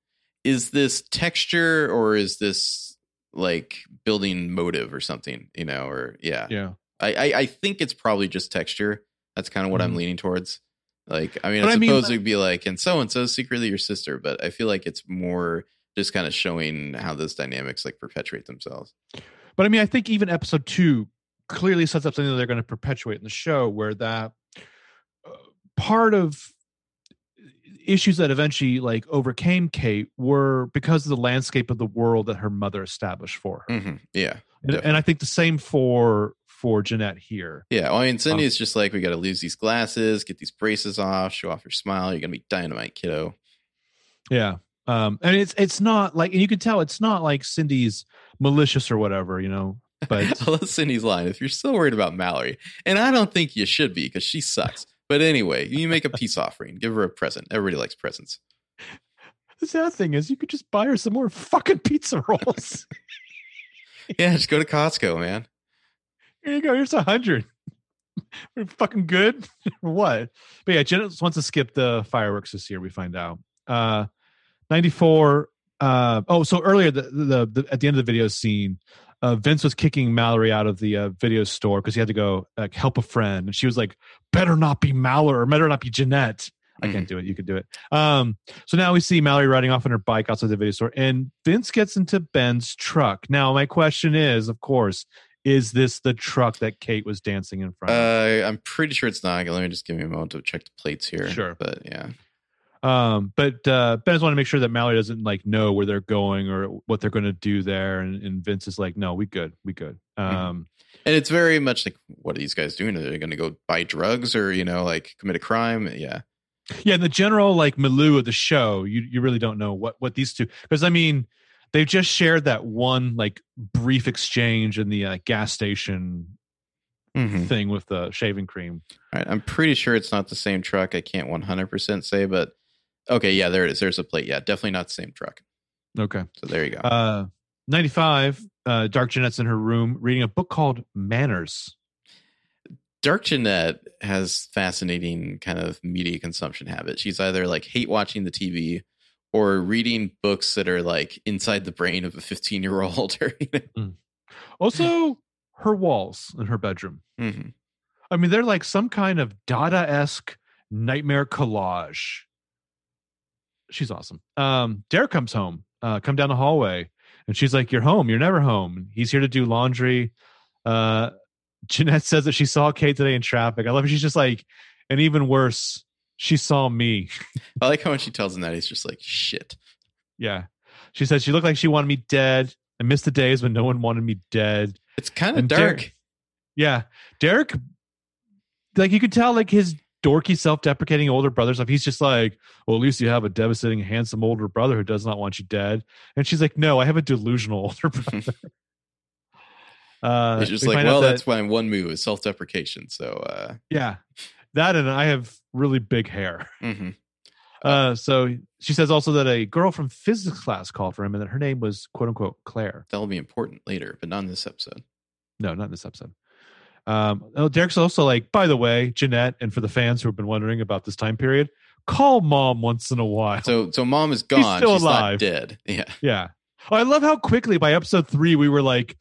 is this texture or is this like building motive or something? You know, or yeah, yeah I I, I think it's probably just texture. That's kind of what I'm Mhm. leaning towards. Like, I mean, But I mean, suppose like- it'd be like, and so and so secretly your sister, but I feel like it's more just kind of showing how those dynamics like perpetuate themselves. but i mean i think even episode two clearly sets up something that they're going to perpetuate in the show where that uh, part of issues that eventually like overcame kate were because of the landscape of the world that her mother established for her Mhm. Yeah, and, and i think the same for for jeanette here yeah. Well, I mean, Um, just like we got to lose these glasses, get these braces off, show off your smile. You're gonna be dynamite, kiddo. yeah um and it's it's not like and you can tell it's not like cindy's malicious or whatever you know but I love Cindy's line. If you're so worried about Mallory, and I don't think you should be because she sucks. But anyway, you make a peace offering, give her a present. Everybody likes presents. the sad thing is you could just buy her some more fucking pizza rolls Yeah, just go to Costco, man. Here you go. Here's a hundred. We're fucking good. what? But yeah, Jeanette wants to skip the fireworks this year. We find out. Uh, ninety four. Uh, oh, so earlier the, the the at the end of the video scene, uh, Vince was kicking Mallory out of the uh, video store because he had to go like help a friend, and she was like, "Better not be Mallory, or better not be Jeanette." I can't do it. You can do it. Um, so now we see Mallory riding off on her bike outside the video store, and Vince gets into Ben's truck. Now, my question is, of course, is this the truck that Kate was dancing in front of? Uh, I'm pretty sure it's not. Let me just give me a moment to check the plates here. Sure. but yeah, Um, but uh, Ben just want to make sure that Mallory doesn't like know where they're going or what they're going to do there, and, and Vince is like, "No, we good, we good." Um, and it's very much like, what are these guys doing? Are they going to go buy drugs or you know, like commit a crime? Yeah, yeah, the general like milieu of the show, you you really don't know what what these two because I mean they've just shared that one like brief exchange in the uh, gas station Mhm. thing with the shaving cream. All right, I'm pretty sure it's not the same truck. I can't 100% say, but okay, yeah, there it is. There's a plate. Yeah, definitely not the same truck. Okay. So there you go. Uh, 95, uh, Dark Jeanette's in her room reading a book called Manners. Dark Jeanette has fascinating kind of media consumption habits. She's either like hate watching the TV or reading books that are like inside the brain of a 15 year old. Also, her walls in her bedroom. hmm I mean, they're like some kind of Dada esque nightmare collage. She's awesome. Um, Derek comes home, uh, come down the hallway, and she's like, You're home. You're never home. He's here to do laundry. Uh, Jeanette says that she saw Kate today in traffic. I love it. She's just like, and even worse, she saw me. I like how when she tells him that, he's just like, shit. Yeah. She said she looked like she wanted me dead. I missed the days when no one wanted me dead. It's kind of dark. Derek- Yeah. Derek, like you could tell, like his dorky, self deprecating older brother stuff. He's just like, well, at least you have a devastating, handsome older brother who does not want you dead. And she's like, no, I have a delusional older brother. uh, It's just like, well, that- that's my one move is self deprecation. So, uh, yeah. That and I have really big hair. mhm. Uh, so she says also that a girl from physics class called for him and that her name was quote unquote Claire. that'll be important later, but not in this episode. No, not in this episode. Um, oh, Derek's also like, by the way, Jeanette, and for the fans who have been wondering about this time period, call mom once in a while. So, so mom is gone. She's still She's alive. dead. Yeah. yeah. Oh, I love how quickly by episode three we were like,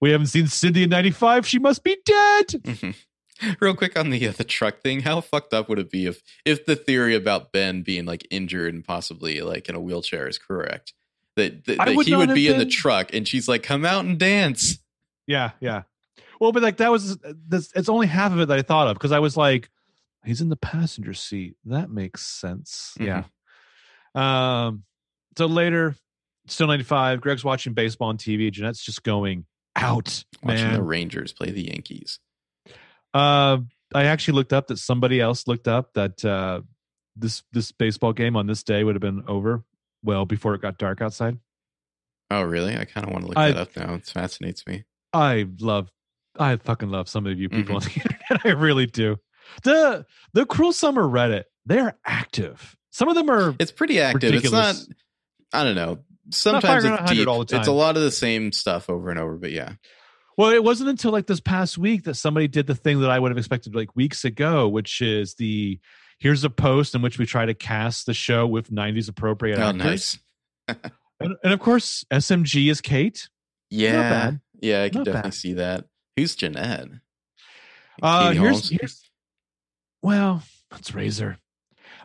we haven't seen Cindy in '95. She must be dead. Mhm. Real quick on the uh, the truck thing, how fucked up would it be if if the theory about Ben being like injured and possibly like in a wheelchair is correct? That, that, that would he would be in the truck and she's like, "Come out and dance." Yeah, yeah. Well, but like that was this. It's only half of it that I thought of because I was like, he's in the passenger seat. That makes sense. Yeah. Um. So later, still ninety five. Greg's watching baseball on TV. Jeanette's just going out, Watching man. the Rangers play the Yankees. Uh, I actually looked up that somebody else looked up that uh, this this baseball game on this day would have been over well before it got dark outside. Oh, really? I kind of want to look I- that up now. It fascinates me. I love, I fucking love some of you people on the internet. I really do. The the Cruel Summer Reddit, they're active. Some of them are It's pretty active. Ridiculous. It's not. I don't know. Sometimes it's deep. all the time. It's a lot of the same stuff over and over. But yeah, Well, it wasn't until like this past week that somebody did the thing that I would have expected like weeks ago, which is the here's a post in which we try to cast the show with 90s appropriate oh, actors. nice. And, and of course, SMG is Kate. Yeah, yeah, I can Not definitely bad. see that. Who's Jeanette? Uh, Katie here's, Holmes? here's well, that's Razor.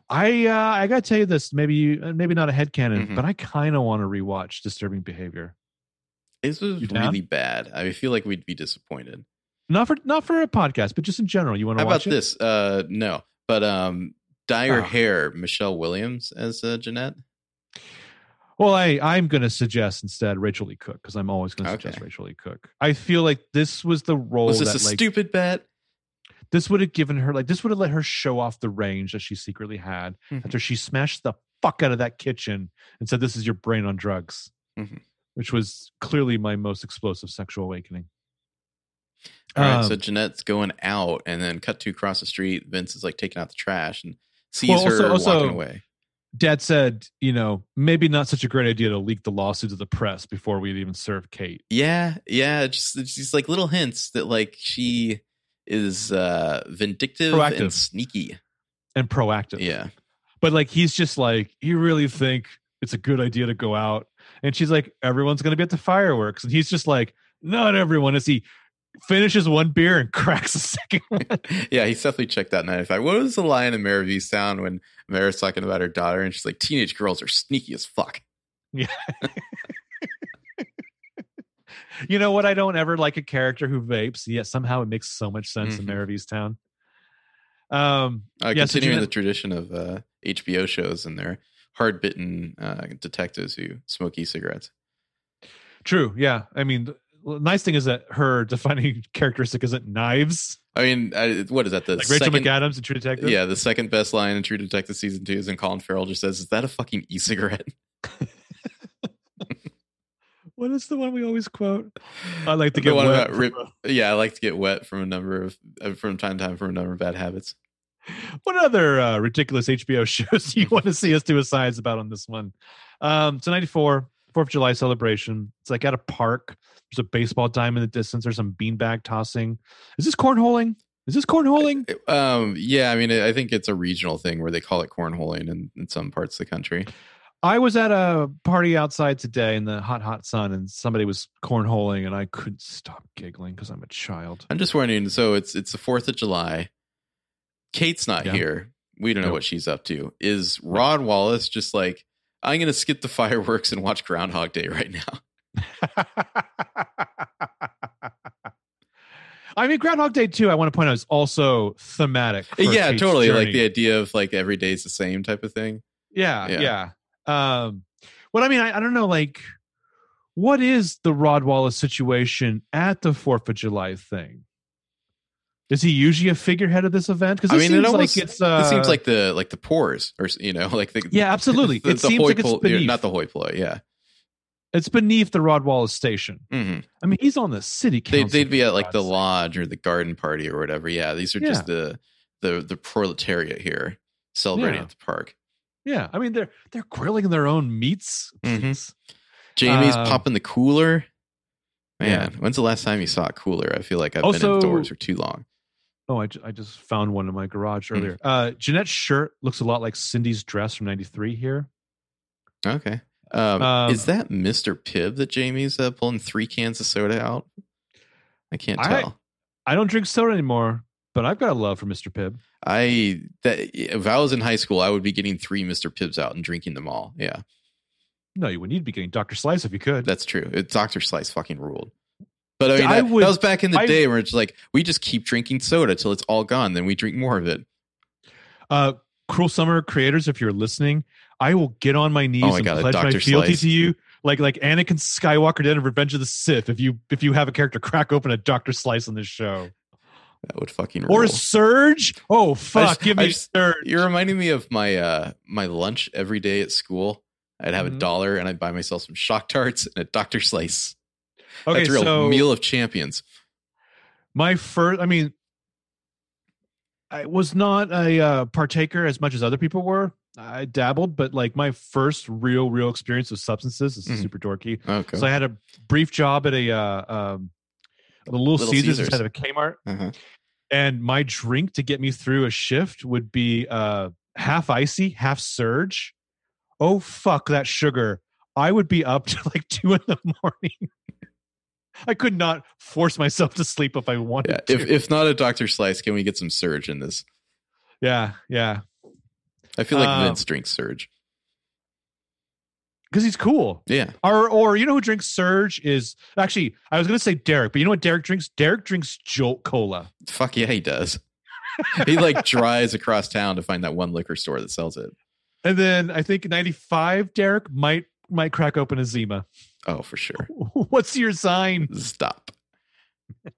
I uh, I gotta tell you this. Maybe you, uh, maybe not a headcanon, Mhm. but I kind of want to rewatch Disturbing Behavior. This was really bad. I feel like we'd be disappointed. Not for not for a podcast, but just in general. You want to How watch about it? this? Uh, no, but um, dye her Oh. hair, Michelle Williams as uh, Jeanette. Well, I I'm going to suggest instead Rachael Leigh Cook because I'm always going to suggest Okay. Rachael Leigh Cook. I feel like this was the role Was this that a like stupid bet? this would have given her like this would have let her show off the range that she secretly had Mhm. after she smashed the fuck out of that kitchen and said, "This is your brain on drugs," Mhm. Which was clearly my most explosive sexual awakening. All right, Um, so Jeanette's going out, and then cut to across the street. Vince is like taking out the trash and sees Well, also- her also- walking away. Dad said, you know, maybe not such a great idea to leak the lawsuit to the press before we'd even serve Kate. Yeah, yeah, just it's just like little hints that like she is uh vindictive Proactive. and sneaky. And proactive. Yeah. But like he's just like, you really think it's a good idea to go out? And she's like, everyone's gonna be at the fireworks. And he's just like, not everyone. As he finishes one beer and cracks a second one. yeah, he's definitely checked that out 95. What was the line in Mare of Easttown when Mare's talking about her daughter and she's like, teenage girls are sneaky as fuck. Yeah. you know what? I don't ever like a character who vapes, yet somehow it makes so much sense in Mhm. Mare of Easttown. Um Uh, Yeah, so continuing the tradition of uh, HBO shows and their hard bitten uh, detectives who smoke e cigarettes. true, yeah. I mean the nice thing is that her defining characteristic isn't knives, I mean, I, what is that? The like Rachel second, McAdams in True Detective. Yeah, the second best line in True Detective season two is when Colin Farrell just says, "Is that a fucking e-cigarette?" What is the one we always quote? I like to get wet rip- Yeah, I like to get wet from a number of uh, from time to time from a number of bad habits. What other uh, ridiculous HBO shows do you want to see us do a science about on this one? Um, it's a 94, 4th of July celebration. It's like at a park. There's a baseball diamond in the distance. There's some beanbag tossing. Is this cornholing? Is this cornholing? Um, yeah, I mean, I think it's a regional thing where they call it cornholing in, in some parts of the country. I was at a party outside today in the hot, hot sun, and somebody was cornholing, and I couldn't stop giggling because I'm a child. I'm just wondering. So it's it's the Fourth of July. Kate's not Yeah. here. We don't know Nope. what she's up to. Is Rod Wallace just like I'm going to skip the fireworks and watch Groundhog Day right now? I mean, Groundhog Day too. I want to point out, is also thematic. yeah, Kate's totally. Like the idea of like every day's the same type of thing. Yeah, Yeah. yeah. Um, well, I mean, I, I don't know, like, what is the Rod Wallace situation at the Fourth of July thing? Is he usually a figurehead of this event? Because I it mean, it seems almost- like it's. Uh, it seems like the like the pores, or you know, like the yeah, absolutely. the, it the seems hoi like it's beneath. not the hoi polloi. Yeah, it's beneath the Rod Wallace station. hmm I mean, he's on the city they, council. they'd be at like the sake. lodge or the garden party or whatever. Yeah, these are just the the the proletariat here celebrating Yeah. at the park. Yeah, I mean, they're they're grilling their own meats. Mhm. Jamie's Um, popping the cooler. yeah. Man, when's the last time you saw a cooler? I feel like I've Also- been indoors for too long. Oh, I, I just found one in my garage Hmm. earlier. Uh, Jeanette's shirt looks a lot like Cindy's dress from '93 here. Okay. Um, Um, is that Mr. Pibb that Jamie's uh, pulling three cans of soda out? I can't I- tell. I don't drink soda anymore, but I've got a love for Mr. Pibb. I that if I was in high school, I would be getting three Mr. Pibbs out and drinking them all. Yeah, No, you would need to be getting Dr. Slice if you could. that's true. It, Dr. Slice fucking ruled. But I mean, I that, would- that was back in the I- day where it's like we just keep drinking soda till it's all gone, then we drink more of it. uh, Cruel Summer creators, if you're listening, I will get on my knees Oh my and God, pledge my fealty Slice. to you, like like Anakin Skywalker did in Revenge of the Sith. If you if you have a character crack open a Dr. Slice on this show, That would fucking rule. or Surge, oh fuck, just- give me just- Surge. You're reminding me of my uh my lunch every day at school. I'd have Mhm. a dollar and I'd buy myself some shock tarts and a Dr. Slice. Okay, That's a real so meal of champions. my first, I mean, I was not a uh, partaker as much as other people were. I dabbled, but like my first real, real experience with substances this is Mhm. super dorky. Okay. So I had a brief job at a uh, um, the Little, Little Caesars, Caesars. instead of a Kmart, uh-huh. and my drink to get me through a shift would be uh, half ICEE, half surge. Oh fuck that sugar! I would be up to like two in the morning. I could not force myself to sleep if I wanted Yeah. to. If if not a Dr. Slice, can we get some Surge in this? yeah, yeah, I feel like Um, Vince drinks Surge. because he's cool. Yeah. Or, or you know who drinks Surge is actually I was gonna say Derek, but you know what Derek drinks? Derek drinks Jolt Cola. Fuck yeah, he does. he like drives across town to find that one liquor store that sells it. And then I think ninety five, Derek might might crack open a Zima. Oh, for sure. What's your sign? Stop.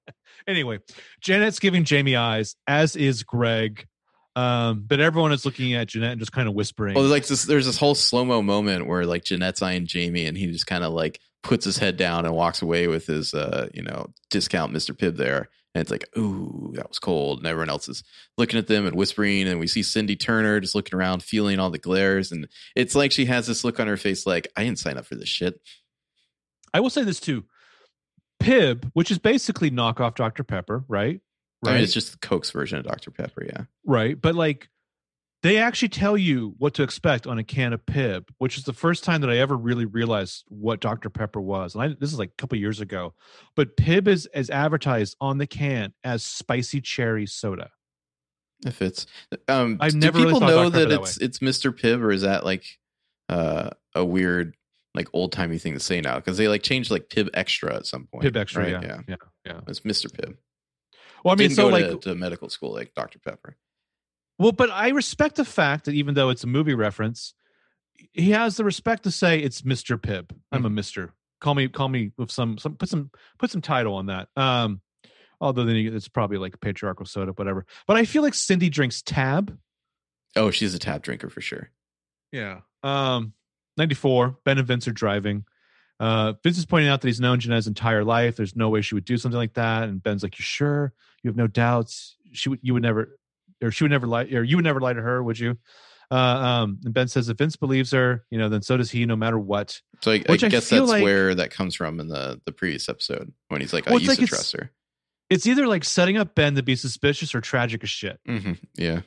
Anyway, Jeanette's giving Jamie eyes, as is Greg. Um, but everyone is looking at Jeanette and just kind of whispering. Well, like this, there's this whole slow mo moment where like Jeanette's eyeing Jamie, and he just kind of like puts his head down and walks away with his, uh, you know, discount Mr. Pibb there, and it's like, ooh, that was cold, and everyone else is looking at them and whispering, and we see Cindy Turner just looking around, feeling all the glares, and it's like she has this look on her face, like I didn't sign up for this shit. I will say this too. Pibb, which is basically knockoff Dr. Pepper, right? I Right. mean, it's just the Coke's version of Dr. Pepper, yeah. right. But like they actually tell you what to expect on a can of Pibb, which is the first time that I ever really realized what Dr. Pepper was. And I, this is like a couple years ago. But Pibb is as advertised on the can as spicy cherry soda. If it's, um, I've do never really people thought know Dr. Pepper that that it's it's Mr. Pibb, or is that like uh, a weird like old timey thing to say now? Because they like changed like Pibb Extra at some point. Pibb extra, right? yeah, yeah. yeah, yeah. It's Mr. Pibb. Well, I mean, Didn't so like, to, to medical school like Dr. Pepper. well, but I respect the fact that even though it's a movie reference, he has the respect to say it's Mr. Pibb. I'm a Mm-hmm. Mister. Call me, call me with some, some, put some, put some title on that. Um, although then it's probably like patriarchal soda, whatever. But I feel like Cindy drinks Tab. Oh, she's a Tab drinker for sure. Yeah. Um, 94, Ben and Vince are driving. Uh, Vince is pointing out that he's known Jeanette's entire life. There's no way she would do something like that. And Ben's like, You sure? You have no doubts. She would, you would never, or she would never lie, or you would never lie to her, would you? Uh, um, and Ben says, If Vince believes her, you know, then so does he, no matter what. So I, I I guess feel that's like- where that comes from in the the previous episode when he's like, I Well, used like to trust her. It's either like setting up Ben to be suspicious or tragic as shit. Mm-hmm. Yeah.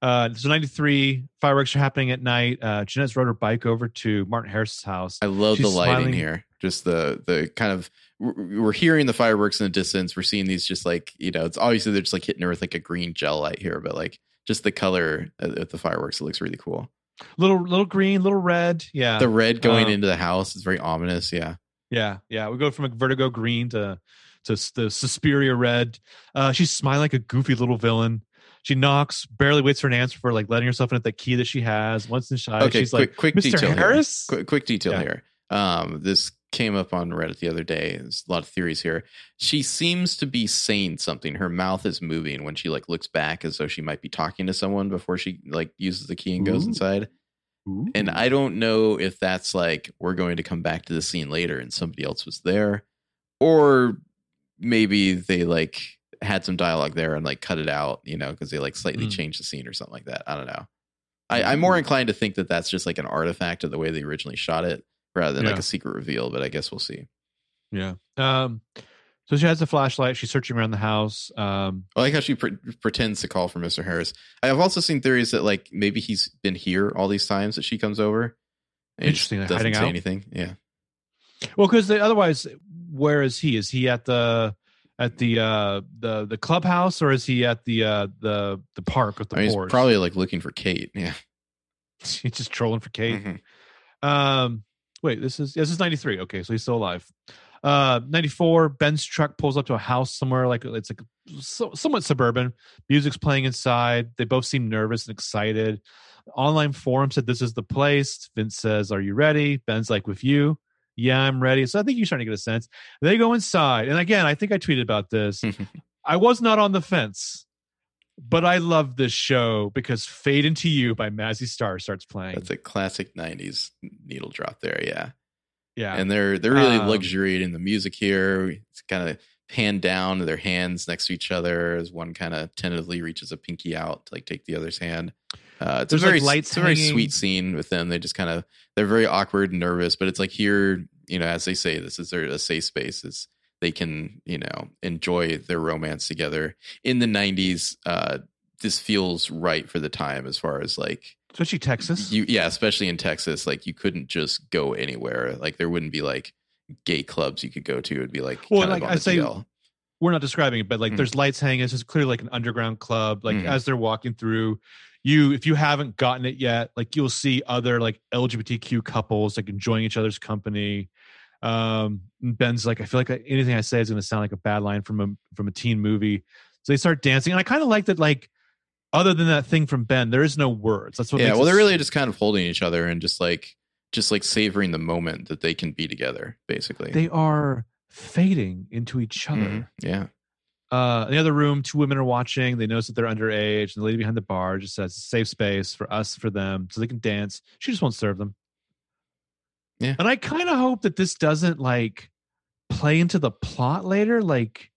Uh, so 93 fireworks are happening at night. Uh, Jeanette's rode her bike over to Martin Harris's house. I love She's the lighting smiling. here. Just the the kind of we're hearing the fireworks in the distance. We're seeing these just like you know, it's obviously they're just like hitting her with like a green gel light here, but like just the color of of the fireworks, it looks really cool. Little, little green, little red. Yeah. The red going Um, into the house is very ominous. Yeah, Yeah, yeah. We go from a vertigo green to to the Suspiria red. Uh, she's smiling like a goofy little villain. She knocks, barely waits for an answer for like letting herself in at the key that she has. Once inside, Okay, she's quick- like, quick "Mr. detail here. Harris." quick, quick detail Yeah. here. Um, this came up on Reddit the other day. There's a lot of theories here. She seems to be saying something. Her mouth is moving when she like looks back as though she might be talking to someone before she like uses the key and goes Ooh. inside. And I don't know if that's like we're going to come back to the scene later and somebody else was there, or maybe they like had some dialogue there and like cut it out, you know, because they like slightly Mm. changed the scene or something like that. I don't know. I, I'm more inclined to think that that's just like an artifact of the way they originally shot it rather than like a secret reveal, but I guess we'll see. yeah. Um, so she has a flashlight. She's searching around the house. Um, I like how she pre- pretends to call for Mr. Harris. I have also seen theories that like maybe he's been here all these times that she comes over. and he just Interesting, Doesn't say out? anything. Yeah. well, because otherwise, where is he? Is he at the at the uh the the clubhouse or is he at the uh the the park with the I mean, he's probably like looking for Kate. Yeah. he's just trolling for Kate. Mhm. Um, wait, this is this is ninety three. Okay, so he's still alive. Uh, ninety four. Ben's truck pulls up to a house somewhere like it's like so, somewhat suburban. Music's playing inside. They both seem nervous and excited. Online forum said this is the place. Vince says, "Are you ready?" Ben's like, "With you." Yeah, I'm ready. So I think you're starting to get a sense. They go inside, and again, I think I tweeted about this. I was not on the fence, but I love this show because "Fade into You" by Mazzy Star starts playing. That's a classic '90s needle drop there. Yeah, Yeah. and they're they're really Um, luxuriating the music here. It's kind of panned down, their hands next to each other as one kind of tentatively reaches a pinky out to like take the other's hand. Uh, it's There's, a like, very lights it's a very hanging. sweet scene with them. They just kind of they're very awkward and nervous, but it's like here, you know, as they say, this is their a safe space. Is they can you know enjoy their romance together in the 90s uh this feels right for the time as far as like Especially Texas. you yeah especially in texas like you couldn't just go anywhere like there wouldn't be like gay clubs you could go to it'd be like Well, kind of like, on I say- DL. We're not describing it, but like Mhm. there's lights hanging. It's just clearly like an underground club. Like Mhm. as they're walking through, you if you haven't gotten it yet, like you'll see other like LGBTQ couples like enjoying each other's company. Um, and Ben's like, I feel like anything I say is going to sound like a bad line from a from a teen movie. So they start dancing, and I kind of like that. Like, other than that thing from Ben, there is no words. That's what. yeah well they're really just kind of holding each other and just like just like savoring the moment that they can be together basically they are fading into each other. Mhm. yeah Uh, in the other room, two women are watching. They notice that they're underage, and the lady behind the bar just says, "Safe space for us, for them, so they can dance." She just won't serve them. Yeah. and I kind of hope that this doesn't like play into the plot later. Like,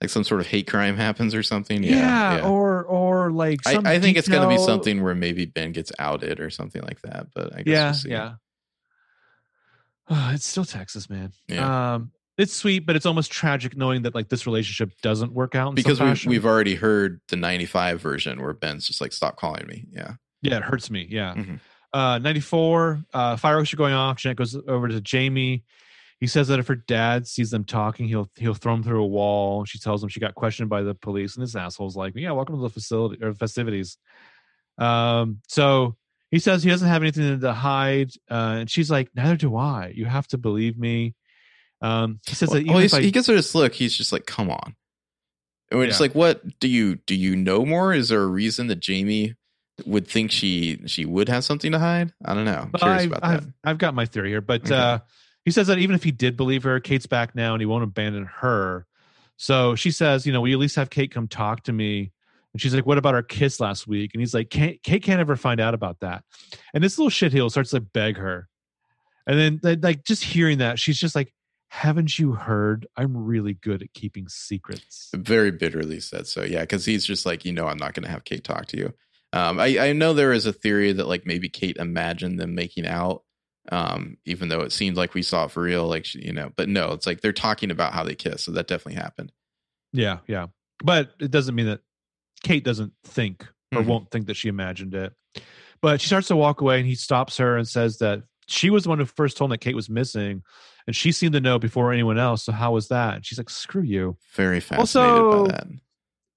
like some sort of hate crime happens or something yeah, yeah, yeah. or or like, I, I think it's going to be something where maybe Ben gets outed or something like that. But I guess Yeah, we'll see. yeah. it's still Texas, man. Yeah. Um, it's sweet, but it's almost tragic knowing that like this relationship doesn't work out because we've we've already heard the '95 version where Ben's just like, "Stop calling me." Yeah, Yeah, it hurts me. Yeah. Mhm. Uh, 94, uh, fireworks are going off. Jeanette goes over to Jamie. He says that if her dad sees them talking, he'll he'll throw them through a wall. She tells him she got questioned by the police, and this asshole's like, "Yeah, welcome to the facility or festivities." Um, so he says he doesn't have anything to hide, uh, and she's like, "Neither do I. You have to believe me." Um, he says well, that even well, I, he gets her this look. He's just like, "Come on." And we're just Yeah. like, "What do you do? You know more? Is there a reason that Jamie would think she she would have something to hide? I don't know. I'm curious I've, about I've, that. I've got my theory here, but Okay. uh, he says that even if he did believe her, Kate's back now and he won't abandon her. So she says, you know, will you at least have Kate come talk to me? And she's like, what about our kiss last week? And he's like, Kate, Kate can't ever find out about that. And this little shitheel starts to beg her. And then, like, just hearing that, she's just like, haven't you heard? I'm really good at keeping secrets. Very bitterly said so. Yeah, because he's just like, you know, I'm not going to have Kate talk to you. Um, I, I know there is a theory that like maybe Kate imagined them making out, um, even though it seemed like we saw it for real, like she, you know. But no, it's like they're talking about how they kiss, so that definitely happened. Yeah, yeah. But it doesn't mean that Kate doesn't think or Mhm. won't think that she imagined it. But she starts to walk away and he stops her and says that she was the one who first told him that Kate was missing and she seemed to know before anyone else. So how was that? And she's like, screw you. Very fascinated Also- by that.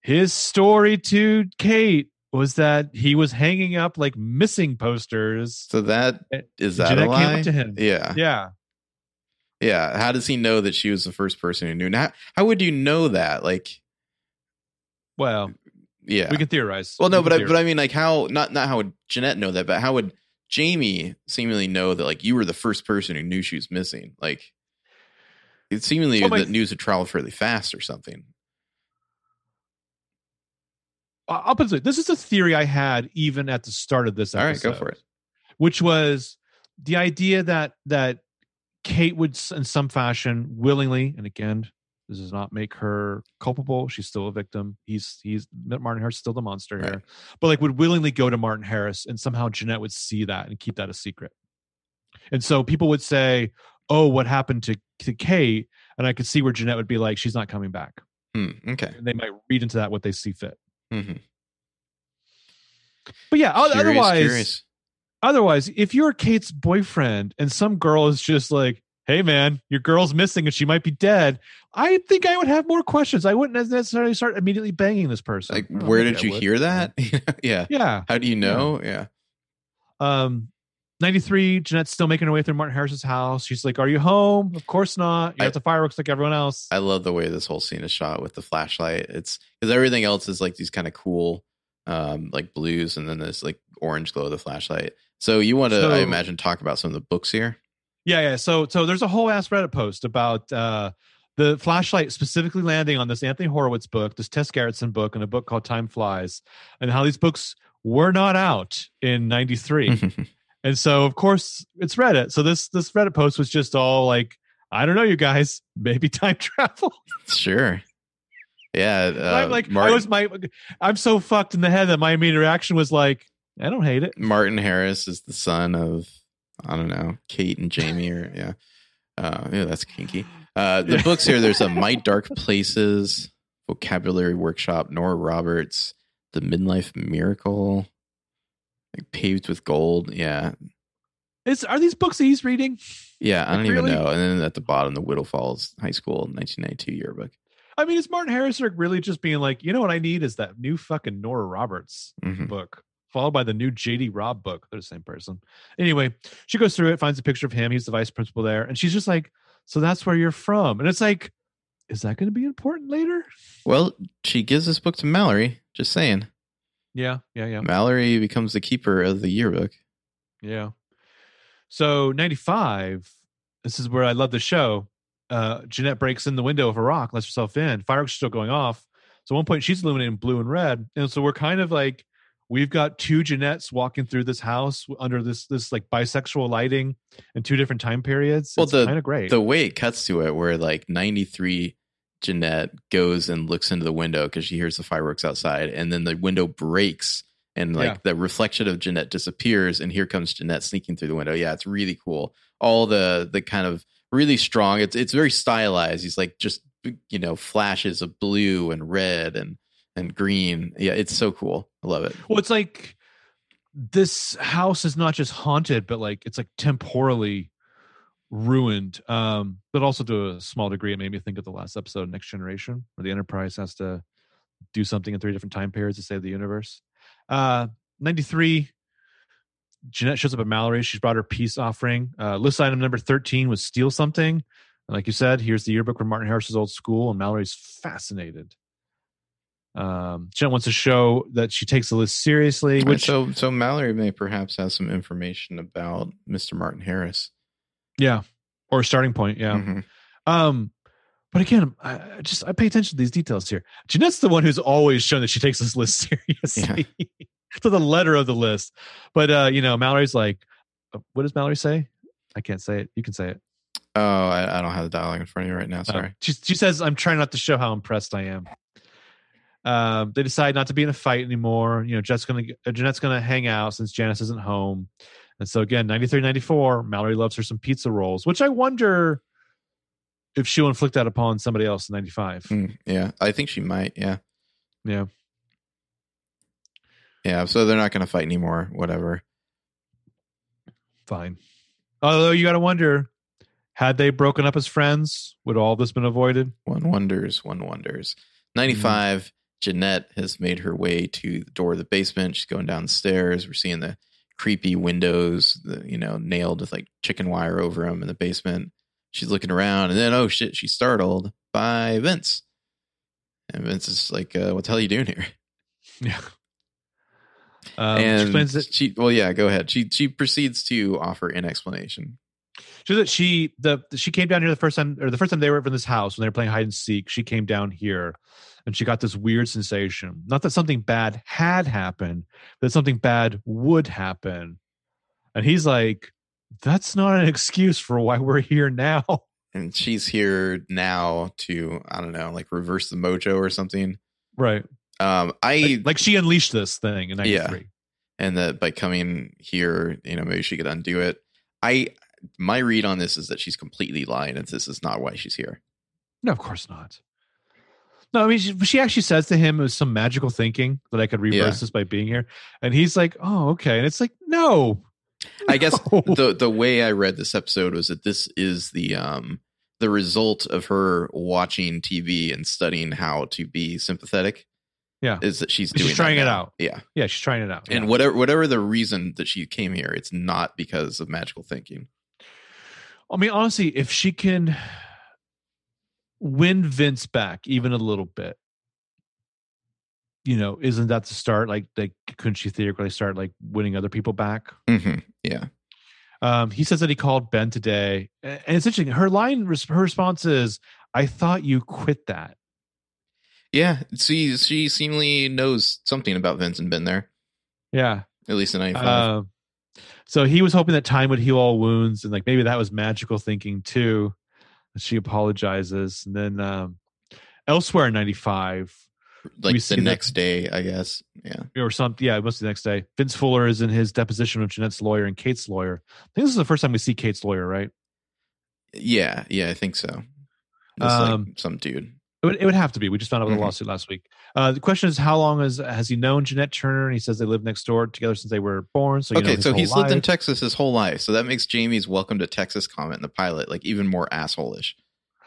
His story to Kate was that he was hanging up like missing posters. So that Eh, that Jeanette a lie? to him. Yeah, Yeah. yeah. How does he know that she was the first person who knew? Now, how would you know that? Like, Well, yeah. we can theorize. Well, no, We but I, but I mean, like, how not not how would Jeanette know that, but how would Jamie seemingly know that like you were the first person who knew she was missing? Like, it seemingly Well, that news had traveled fairly fast or something. I- I'll put it this. Is a theory I had even at the start of this All right, episode. go for it. which was the idea that that Kate would in some fashion willingly and again this does not make her culpable she's still a victim he's he's Martin Harris is still the monster here but like would willingly go to Martin Harris and somehow Jeanette would see that and keep that a secret and so people would say oh what happened to to Kate and I could see where Jeanette would be like she's not coming back Hmm, okay. and they might read into that what they see fit Mhm. but yeah Curious, otherwise curious. otherwise, if you're Kate's boyfriend and some girl is just like, "Hey, man, your girl's missing and she might be dead," I think I would have more questions. I wouldn't necessarily start immediately banging this person. Like, I where did I you would. hear that? yeah. Yeah. How do you know? Yeah. Um. 93, Jeanette's still making her way through Martin Harris's house. She's like, Are you home? Of course not. You I- have the fireworks like everyone else. I love the way this whole scene is shot with the flashlight. It's because everything else is like these kind of cool, um, like blues, and then this like orange glow of the flashlight. So you want to, So- I imagine, talk about some of the books here. Yeah, yeah. So so there's a whole ass Reddit post about uh the flashlight specifically landing on this Anthony Horowitz book, this Tess Gerritsen book, and a book called Time Flies, and how these books were not out in '93. And so of course it's Reddit. So this this Reddit post was just all like, I don't know, you guys, maybe time travel. Sure. Yeah. Uh, I'm like, I was my, I'm so fucked in the head that my immediate reaction was like, I don't hate it. Martin Harris is the son of I don't know Kate and Jamie or yeah. Uh, yeah, that's kinky. Uh, the books here. There's a My Dark Places vocabulary workshop. Nora Roberts, The Midlife Miracle, like paved with gold. Yeah, Is are these books that he's reading? yeah. I don't even really? know. And then at the bottom, the Whittle Falls High School 1992 yearbook. I mean, is Martin Harris really just being like, you know what I need is that new fucking Nora Roberts Mhm. book, followed by the new JD Robb book. They're the same person. Anyway, she goes through it, finds a picture of him. He's the vice principal there. And she's just like, So that's where you're from. And it's like, is that going to be important later? Well, she gives this book to Mallory. Just saying, Yeah, yeah, yeah. Mallory becomes the keeper of the yearbook. Yeah. So 95, this is where I love the show. Uh, Jeanette breaks in the window of a rock, lets herself in. Fireworks are still going off. So at one point she's illuminating blue and red. And so we're kind of like, we've got two Jeanettes walking through this house under this this like bisexual lighting in two different time periods. Well, it's the- kind of great. the way it cuts to it, where like 93 Jeanette goes and looks into the window because she hears the fireworks outside, and then the window breaks and like Yeah. the reflection of Jeanette disappears, and here comes Jeanette sneaking through the window. Yeah, it's really cool. All the the kind of really strong. It's it's very stylized. He's like just you know flashes of blue and red and and green. Yeah, it's so cool. I love it. Well, it's like this house is not just haunted, but like it's like temporally ruined. Um, but also to a small degree, it made me think of the last episode, of Next Generation, where the Enterprise has to do something in three different time periods to save the universe. Uh, 93, Jeanette shows up at Mallory. She's brought her peace offering. Uh, list item number 13 was steal something. And like you said, here's the yearbook from Martin Harris's old school, and Mallory's fascinated. Um, Jeanette wants to show that she takes the list seriously, Which, so so Mallory may perhaps have some information about Mr. Martin Harris. yeah, or a starting point, yeah. Mhm. Um, but again, I just I pay attention to these details here. Jeanette's the one who's always shown that she takes this list seriously to the letter of the list. But uh, you know, Mallory's like, uh, what does Mallory say? I can't say it. You can say it. Oh, I, I don't have the dialogue in front of you right now. Uh, Sorry. she she says, "I'm trying not to show how impressed I am." Um, they decide not to be in a fight anymore. You know, Jet's gonna uh, Jeanette's gonna hang out since Janice isn't home, and so again, 93, 94, Mallory loves her some pizza rolls, which I wonder if she'll inflict that upon somebody else in 95. Mm, yeah, I think she might. Yeah, Yeah, yeah. So they're not going to fight anymore. Whatever. fine. Although you got to wonder, had they broken up as friends, would all this been avoided? One wonders. One wonders. Ninety-five. Jeanette has made her way to the door of the basement. She's going down the stairs. We're seeing the creepy windows, the, you know, nailed with like chicken wire over them in the basement. She's looking around, and then oh shit, she's startled by Vince. And Vince is like, uh, "What the hell are you doing here?" Yeah. Um, and that she, well, yeah, go ahead. She she proceeds to offer an explanation. So that she the she came down here the first time or the first time they were in this house when they were playing hide and seek. She came down here and she got this weird sensation. Not that something bad had happened, but that something bad would happen. And he's like, "That's not an excuse for why we're here now." and she's here now to I don't know, like reverse the mojo or something. Right? Um, I Like, like she unleashed this thing in Yeah. and that by coming here, you know, maybe she could undo it. I my read on this is that she's completely lying, and this is not why she's here. No, of course not. No, I mean, she, she actually says to him, "It was some magical thinking that I could reverse Yeah. this by being here," and he's like, "Oh, okay." And it's like, no, I guess no. the the way I read this episode was that this is the um the result of her watching TV and studying how to be sympathetic. Yeah. is that she's doing trying it now. out. Yeah, yeah, she's trying it out. and yeah. whatever whatever the reason that she came here, it's not because of magical thinking. I mean, honestly, if she can win Vince back even a little bit, you know, isn't that the start? Like, like couldn't she theoretically start like winning other people back? hmm Yeah, Um, he says that he called Ben today, and it's interesting. Her line, her response is, "I thought you quit that." yeah. She she seemingly knows something about Vince and been there Yeah. at least in ninety five. Uh, so he was hoping that time would heal all wounds, and like maybe that was magical thinking too. She apologizes, and then um, elsewhere in ninety-five, Like We the see that- next day, I guess. Yeah. or something. Yeah, it must be the next day. Vince Fuller is in his deposition with Jeanette's lawyer and Kate's lawyer. I think this is the first time we see Kate's lawyer, right? Yeah. Yeah. I think so. It's Um, like some dude. It would, it would have to be. We just found out about Mhm. the lawsuit last week. Uh, the question is, how long has has he known Jeanette Turner? And he says they lived next door together since they were born. So you okay, so he's lived in. Texas his whole life. So that makes Jamie's welcome to Texas comment in the pilot like even more assholish.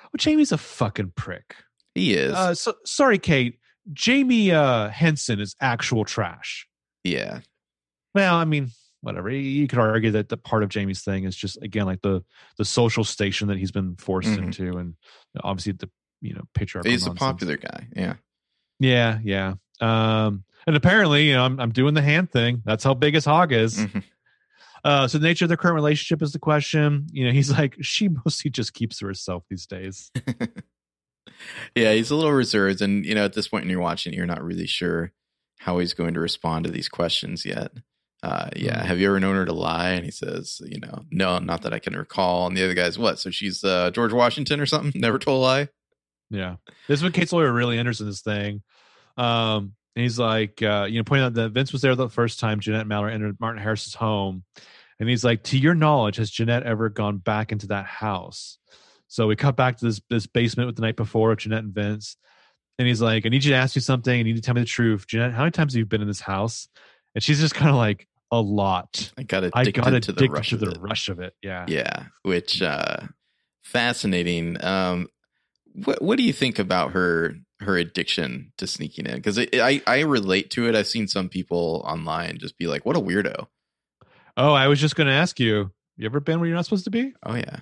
Well, Jamie's a fucking prick. He is. Uh, so, sorry, Kate. Jamie uh, Henson is actual trash. yeah. Well, I mean, whatever. You- could argue that the part of Jamie's thing is just again like the the social station that he's been forced Mhm. into, and obviously the you know patriarchal. He's a popular guy. Yeah. Yeah, yeah. Um, and apparently, you know, I'm I'm doing the hand thing. That's how big his hog is. Mhm. Uh, so the nature of their current relationship is the question. You know, he's like, she mostly just keeps to herself these days. yeah, he's a little reserved. And, you know, at this point when you're watching, you're not really sure how he's going to respond to these questions yet. Uh, yeah. Mhm. Have you ever known her to lie? And he says, you know, no, not that I can recall. And the other guy's, what? So she's uh, George Washington or something? Never told a lie? Yeah. This is when Kate's lawyer really enters in this thing. Um, and he's like, uh, you know, pointing out that Vince was there the first time Jeanette and Mallory entered Martin Harris's home. And he's like, to your knowledge, has Jeanette ever gone back into that house? So we cut back to this this basement with the night before of Jeanette and Vince. And he's like, I need you to ask you something. You need to tell me the truth. Jeanette, how many times have you been in this house? And she's just kind of like, a lot. I got it. I addicted got to the addicted rush to of the rush of it. Yeah. Yeah, which uh fascinating. Um what what do you think about her her addiction to sneaking in? Because I I relate to it. I've seen some people online just be like, "What a weirdo." Oh, I was just going to ask you. You ever been where you're not supposed to be? Oh yeah,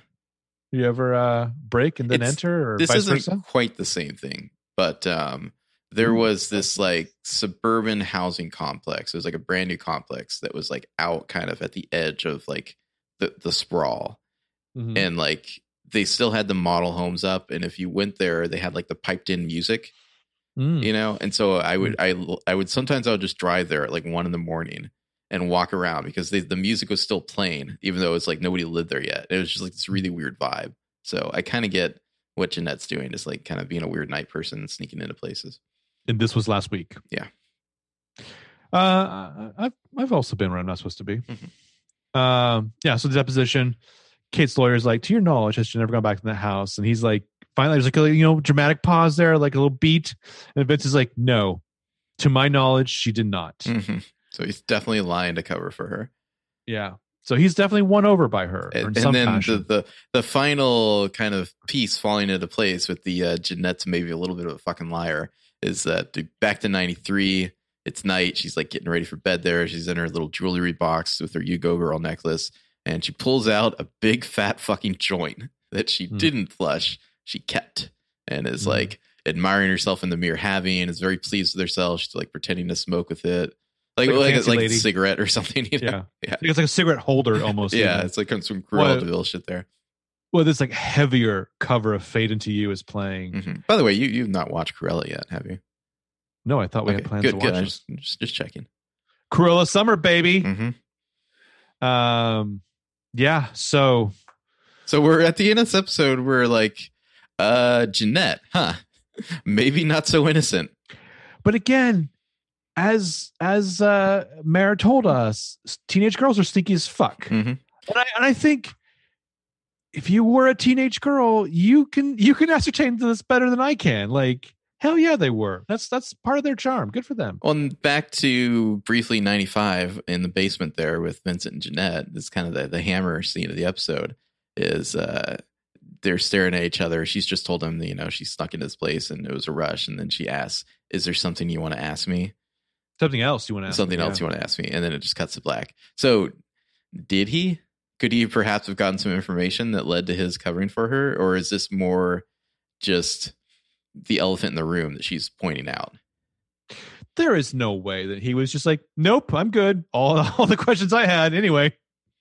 You ever uh, break and then It's- enter, or this vice isn't versa? quite the same thing, but um there Mm. was this like suburban housing complex. It was like a brand new complex that was like out kind of at the edge of like the the sprawl. Mhm. and like they still had the model homes up and if you went there they had like the piped in music Mm. you know and so i would i i would sometimes i would just drive there at like one in the morning and walk around because they, the music was still playing even though it's like nobody lived there yet it was just like this really weird vibe so i kind of get what jeanette's doing just like kind of being a weird night person sneaking into places And this was last week. Yeah. Uh, I've I've also been where I'm not supposed to be. Mhm. Um, yeah. So the deposition, Kate's lawyer is like, to your knowledge, has she never gone back to that house? And he's like, finally, there's like a you know dramatic pause there, like a little beat, and Vince is like, no, to my knowledge, she did not. Mhm. so he's definitely lying to cover for her Yeah. So he's definitely won over by her and, and then the, the the final kind of piece falling into place with the uh, Jeanette's maybe a little bit of a fucking liar is that back to 93 it's night she's like getting ready for bed there she's in her little jewelry box with her you go girl necklace and she pulls out a big fat fucking joint that she Hmm. didn't flush she kept and is Hmm. like admiring herself in the mirror having and is very pleased with herself she's like pretending to smoke with it like Like a like, a cigarette or something you know? yeah. yeah. It's like a cigarette holder almost. yeah it's like some Cruella de Vil shit there Well, this like heavier cover of Fade Into You is playing. Mhm. By the way, you you've not watched Cruella yet, have you? No, I thought we Okay, had plans good, to good. watch it. just, just just checking. Cruella Summer, baby. Mhm. Um, yeah. So So we're at the end of this episode. We're like, uh, Jeanette, huh? Maybe not so innocent. but again, as as uh Mara told us, teenage girls are sneaky as fuck. Mhm. And I and I think if you were a teenage girl, you can you can ascertain this better than I can. Like hell yeah, they were. That's that's part of their charm. Good for them. Well, and back to briefly ninety five in the basement there with Vincent and Jeanette. This kind of the the hammer scene of the episode is uh they're staring at each other. She's just told him, you know, she snuck into this place and it was a rush. And then she asks, "Is there something you want to ask me?" Something else you want to ask? something me, else yeah. you want to ask me and then it just cuts to black so did he could he perhaps have gotten some information that led to his covering for her or is this more just the elephant in the room that she's pointing out There is no way that he was just like, nope, I'm good. All all the questions I had anyway.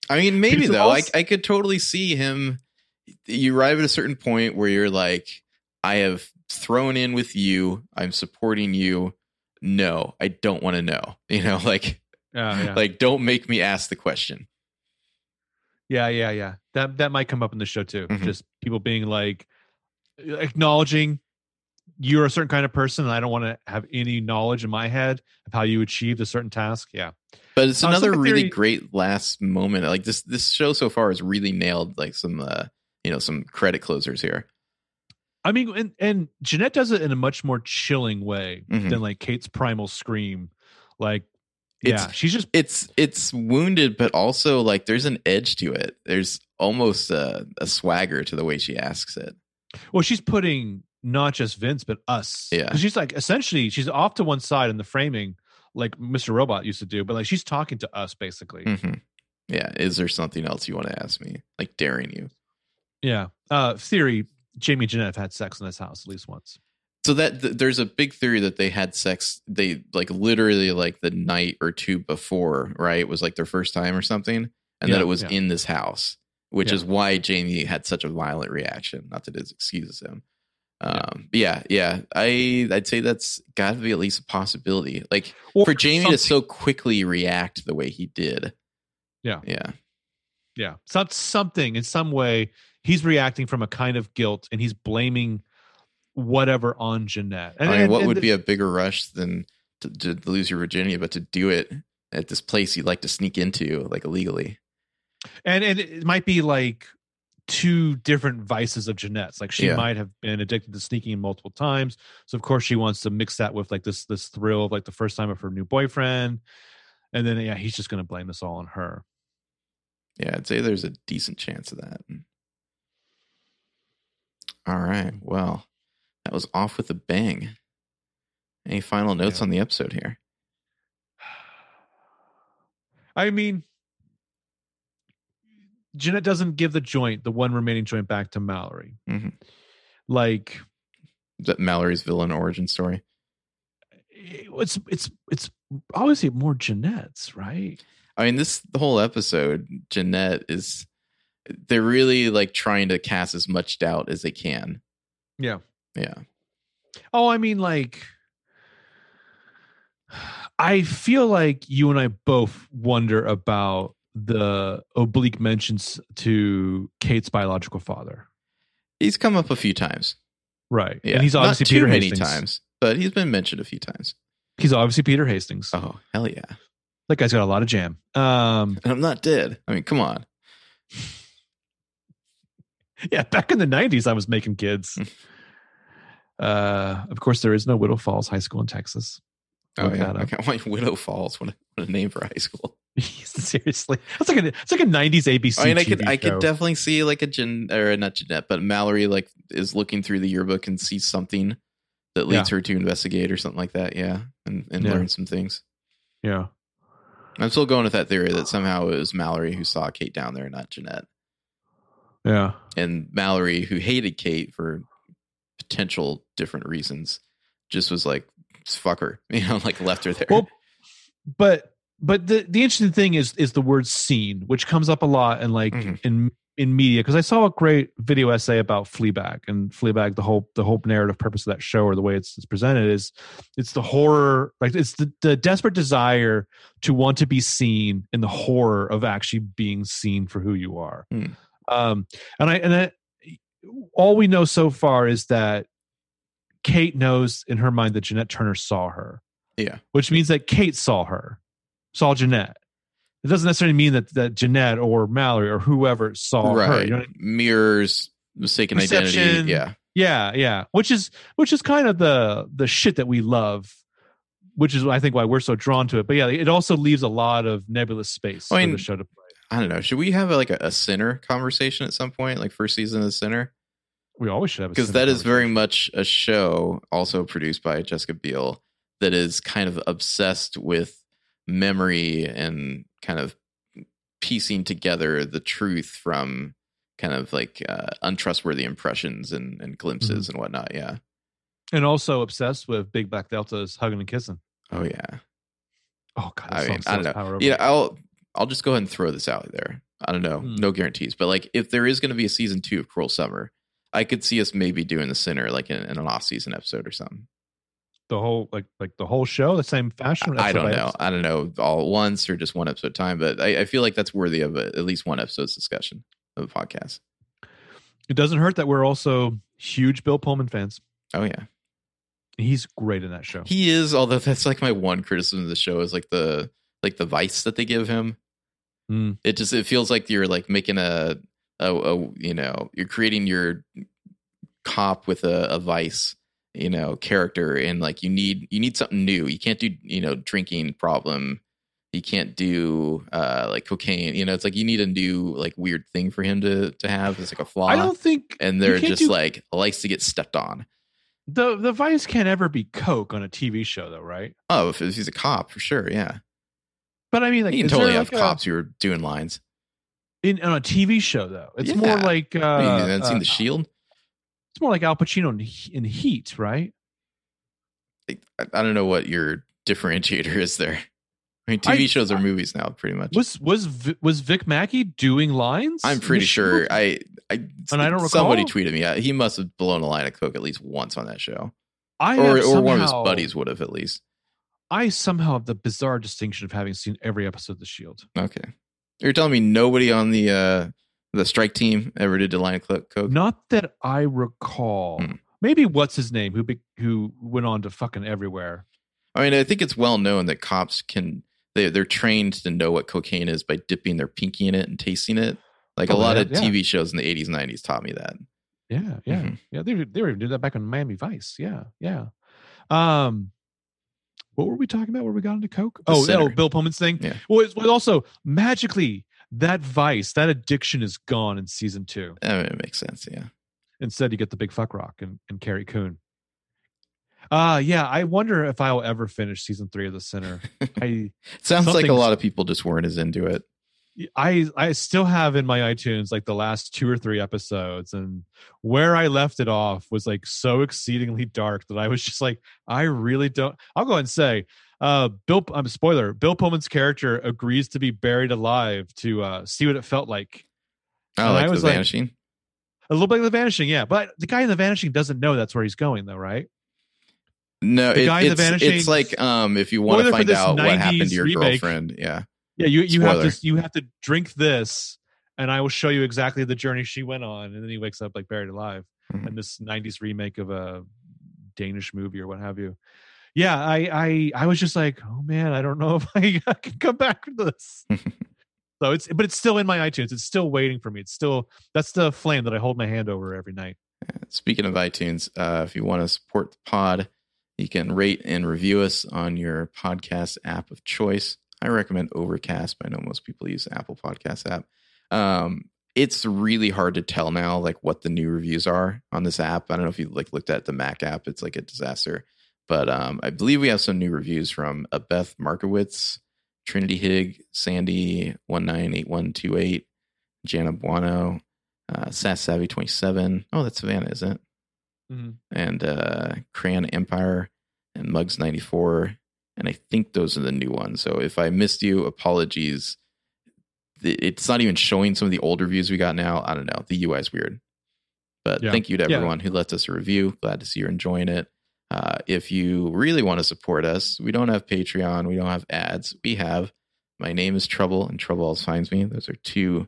i mean maybe Pizza though I. I could totally see him you arrive at a certain point where you're like i have thrown in with you i'm supporting you no i don't want to know you know like Yeah, yeah. like don't make me ask the question Yeah, yeah, yeah. That that might come up in the show too. Mhm. Just people being like acknowledging you're a certain kind of person, and I don't want to have any knowledge in my head of how you achieved a certain task. Yeah, But it's Uh, another really Theory- great last moment. Like this this show so far has really nailed like some uh you know some credit closers here. I mean, and and Jeanette does it in a much more chilling way Mhm. than like Kate's primal scream. Like, It's- yeah, she's just It's it's wounded, but also like there's an edge to it. There's almost a, a swagger to the way she asks it. well, she's putting not just Vince but us. Yeah. she's like essentially she's off to one side in the framing, like Mr. Robot used to do, but like she's talking to us basically. hmm Yeah. Is there something else you want to ask me? Like daring you. Yeah. Uh theory, Jamie Jeanette had sex in this house at least once. So that th- there's a big theory that they had sex. They like literally like the night or two before, right? It was like their first time or something, and Yeah, that it was yeah. in this house, which Yeah. is why Jamie had such a violent reaction. Not that it excuses him. Yeah. Um, yeah, yeah, I I'd say that's got to be at least a possibility. Like Or for Jamie to so quickly react the way he did. Yeah. yeah, Yeah. Some, something in some way, he's reacting from a kind of guilt and he's blaming whatever on Jeanette. And, I mean, and- what and would be a bigger rush than to, to lose your virginity, but to do it at this place you'd like to sneak into, like illegally? and, and it might be like two different vices of Jeanette's. Like she Yeah. might have been addicted to sneaking multiple times. So of course she wants to mix that with like this this thrill of like the first time of her new boyfriend. And then yeah, he's just gonna blame this all on her. Yeah, I'd say there's a decent chance of that. Mm. All right. Well, that was off with a bang. Any final notes Yeah. on the episode here? I mean, Jeanette doesn't give the joint, the one remaining joint, back to Mallory. Mhm. Like that Mallory's villain origin story? it's it's it's obviously more Jeanette's, right? I mean, this the whole episode, Jeanette is they're really like trying to cast as much doubt as they can. Yeah. Yeah. Oh, I mean, like, I feel like you and I both wonder about the oblique mentions to Kate's biological father, He's come up a few times. right? Yeah. and he's obviously Not too Peter many Hastings. times, but he's been mentioned a few times. He's obviously Peter Hastings. Oh, hell yeah. That guy's got a lot of jam. Um, And I'm not dead. I mean, come on. yeah, back in the '90s, I was making kids. uh, of course, there is no Widow Falls High School in Texas. Oh, yeah. up. Okay. Why Widow Falls? What a, what a name for high school. Seriously, it's like a it's like a '90s ABC. I mean, I could TV I could definitely see like a Jen or not Jeanette, but Mallory like is looking through the yearbook and sees something that leads her to investigate or something like that. Yeah, and and Yeah. learn some things. yeah. I'm still going with that theory that somehow it was Mallory who saw Kate down there, not Jeanette, Yeah. and Mallory who hated Kate for potential different reasons, just was like fuck her, you know, like left her there. Well, but but the the interesting thing is is the word scene, which comes up a lot in like Mhm. in in media. Because I saw a great video essay about Fleabag and Fleabag. The whole the whole narrative purpose of that show or the way it's, it's presented is it's the horror, like it's the the desperate desire to want to be seen in the horror of actually being seen for who you are. Hmm. Um, and I and I, all we know so far is that Kate knows in her mind that Jeanette Turner saw her yeah, which means that Kate saw her, saw Jeanette. It doesn't necessarily mean that that Jeanette or Mallory or whoever saw her. right. You know I mean? Mirrors mistaken Perception. identity. Yeah, Yeah, yeah. Which is which is kind of the the shit that we love, which is I think why we're so drawn to it. But yeah, it also leaves a lot of nebulous space I for the show to play. I don't know. Should we have like a, a sinner conversation at some point, like first season of the sinner? We always should have a because that is very much a show also produced by Jessica Biel that is kind of obsessed with memory and kind of piecing together the truth from kind of like uh, untrustworthy impressions and, and glimpses Mm-hmm. and whatnot. Yeah. and also obsessed with Big Black Delta's hugging and kissing. Oh yeah. Oh god, I mean, I don't know. power over Yeah. I'll I'll just go ahead and throw this out there. I don't know, Hmm. no guarantees, but like if there is going to be a season two of Cruel Summer, I could see us maybe doing the Sinner like in, in an off season episode or something. the whole like like the whole show, the same fashion. I don't know. episode? I don't know all at once or just one episode time, but I, I feel like that's worthy of a, at least one episode's discussion of a podcast. It doesn't hurt that we're also huge Bill Pullman fans. Oh yeah, He's great in that show. he is. Although that's like my one criticism of the show is like the like the vice that they give him. Mm. It just it feels like you're like making a a, a you know you're creating your cop with a, a vice you know character and like you need you need something new. You can't do you know drinking problem. You can't do uh like cocaine. You know it's like you need a new like weird thing for him to to have. It's like a flaw I don't think and they're just do- like likes to get stepped on. The the vice can't ever be coke on a TV show, though, right? oh if, he's a cop for sure yeah. But I mean, like, you can there, totally have like, a- cops who are doing lines in on a TV show, though. It's Yeah. more like uh, you haven't seen uh, the shield It's more like Al Pacino in, in Heat, right? I, I don't know what your differentiator is there. I mean, TV I- shows are movies now, pretty much. Was was was Vic Mackey doing lines? I'm pretty sure. I, I, And I don't Somebody recall? tweeted me. uh, He must have blown a line of coke at least once on that show, I or or one of his buddies would have at least. I somehow have the bizarre distinction of having seen every episode of The Shield. Okay, you're telling me nobody on the uh the strike team ever did a line coke? Not that I recall. Hmm. Maybe what's his name? Who be, who went on to fucking everywhere? I mean, I think it's well known that cops can they they're trained to know what cocaine is by dipping their pinky in it and tasting it. Like a lot of yeah. TV shows in the 80s, 90s taught me that. Yeah, yeah, Mhm. yeah. They were- they were doing that back on Miami Vice. Yeah, yeah. Um, what were we talking about? Where we got into coke? The oh, Sinner. oh, Bill Pullman's thing. Yeah. Well, it's, well, also magically that vice, that addiction is gone in season two. I mean, it makes sense. Yeah. Instead, you get the big fuck rock and, and Carrie Coon. Uh yeah. I wonder if I'll ever finish season three of The Sinner I Sounds like a lot of people just weren't as into it. I I still have in my iTunes like the last two or three episodes, and where I left it off was like so exceedingly dark that I was just like, I really don't. I'll go ahead and say, uh, Bill. I'm um, spoiler. Bill Pullman's character agrees to be buried alive to uh, see what it felt like. Oh, like I the was like- vanishing. A little bit of the Vanishing, yeah. But the guy in the Vanishing doesn't know that's where he's going, though, right? no, the it, guy in The it's, Vanishing- it's like um, if you want to find out what happened to your remake. girlfriend, yeah, Yeah, you you have to you have to drink this, and I will show you exactly the journey she went on. And then he wakes up like buried alive. Mhm. And this '90s remake of a Danish movie or what have you. Yeah, I I I was just like, oh man, I don't know if I, I can come back to this. so it's but it's still in my iTunes. It's still waiting for me. It's still that's the flame that I hold my hand over every night. Speaking of iTunes, uh, if you want to support the pod, you can rate and review us on your podcast app of choice. I recommend Overcast, but I know most people use the Apple Podcast app. Um, it's really hard to tell now, like what the new reviews are on this app. I don't know if you like looked at the Mac app; it's like a disaster. But um, I believe we have some new reviews from Beth Markowitz, Trinity Hig, Sandy one nine eight one two eight, Jana Buono, uh, Sass Savvy twenty seven. Oh, that's Savannah, isn't it? and uh Crayon Empire and Mugs 94 and I think those are the new ones. So if I missed you, apologies. It's not even showing some of the old reviews we got now. I don't know. The UI is weird. But Yeah. thank you to Yeah. everyone who left us a review. Glad to see you're enjoying it. Uh, if you really want to support us, we don't have Patreon. We don't have ads. We have My Name is Trouble and Trouble Always Finds Me. Those are two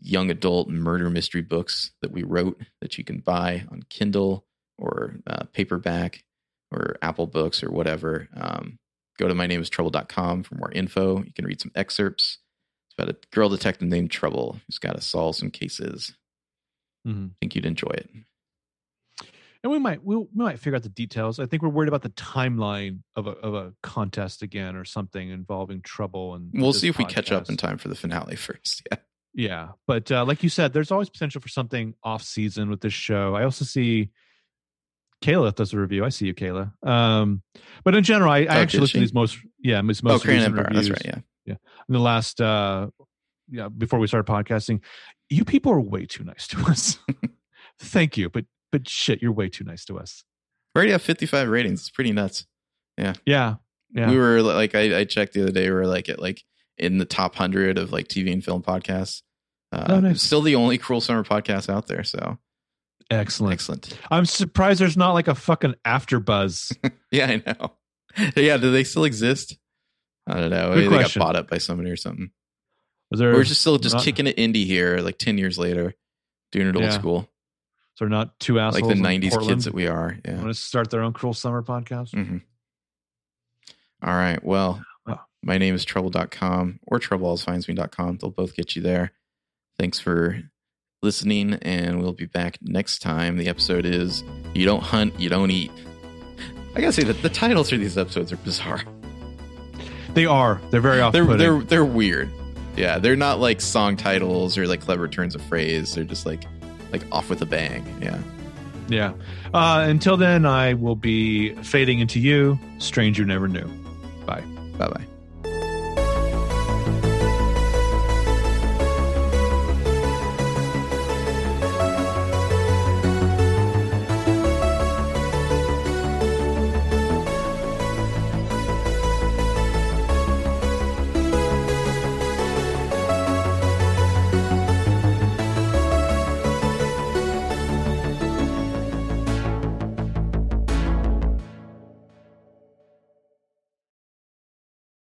young adult murder mystery books that we wrote that you can buy on Kindle or uh, paperback or Apple Books or whatever. Um, go to mynamestrouble.com for more info. You can read some excerpts. It's about a girl detective named Trouble who's got to solve some cases. Mhm. I think you'd enjoy it. And we might we'll, we might figure out the details. I think we're worried about the timeline of a of a contest again or something involving trouble and We'll see if we catch up in time for the finale first. Yeah. Yeah, but uh, like you said, there's always potential for something off season with this show. I also see Kayla does a review. I see you, Kayla. Um, but in general, I, I Oh, actually did to these most yeah most Oh, most Crayon recent Empire. reviews That's right. Yeah. Yeah. In the last uh yeah before we started podcasting. You people are way too nice to us. Thank you, but but shit, you're way too nice to us. We already have 55 ratings. It's pretty nuts. Yeah, yeah. Yeah. We were like, I, I checked the other day. We were like at like in the top hundred of like TV and film podcasts. Uh, Oh, nice. Still the only Cruel Summer podcast out there. So Excellent. Excellent. I'm surprised there's not like a fucking AfterBuzz. Yeah, I know. yeah, do they still exist? I don't know. Maybe they got bought up by somebody or something. Was there? We're just still just not- kicking it indie here, like ten years later, doing it old Yeah. school, So not two assholes like the '90s Portland kids that we are. Yeah. want to start their own cruel summer podcast. hmm All right. Well, Oh. my name is trouble.com or troubleallsfindsme.com. They'll both get you there. Thanks for listening, and we'll be back next time. The episode is You Don't Hunt, You Don't Eat. I gotta say that the titles for these episodes are bizarre. They are. They're very off They're they're they're weird. Yeah, they're not like song titles or like clever turns of phrase. They're just like like off with a bang. Yeah. Yeah. Uh, until then, I will be fading into you, stranger never knew. Bye. Bye bye.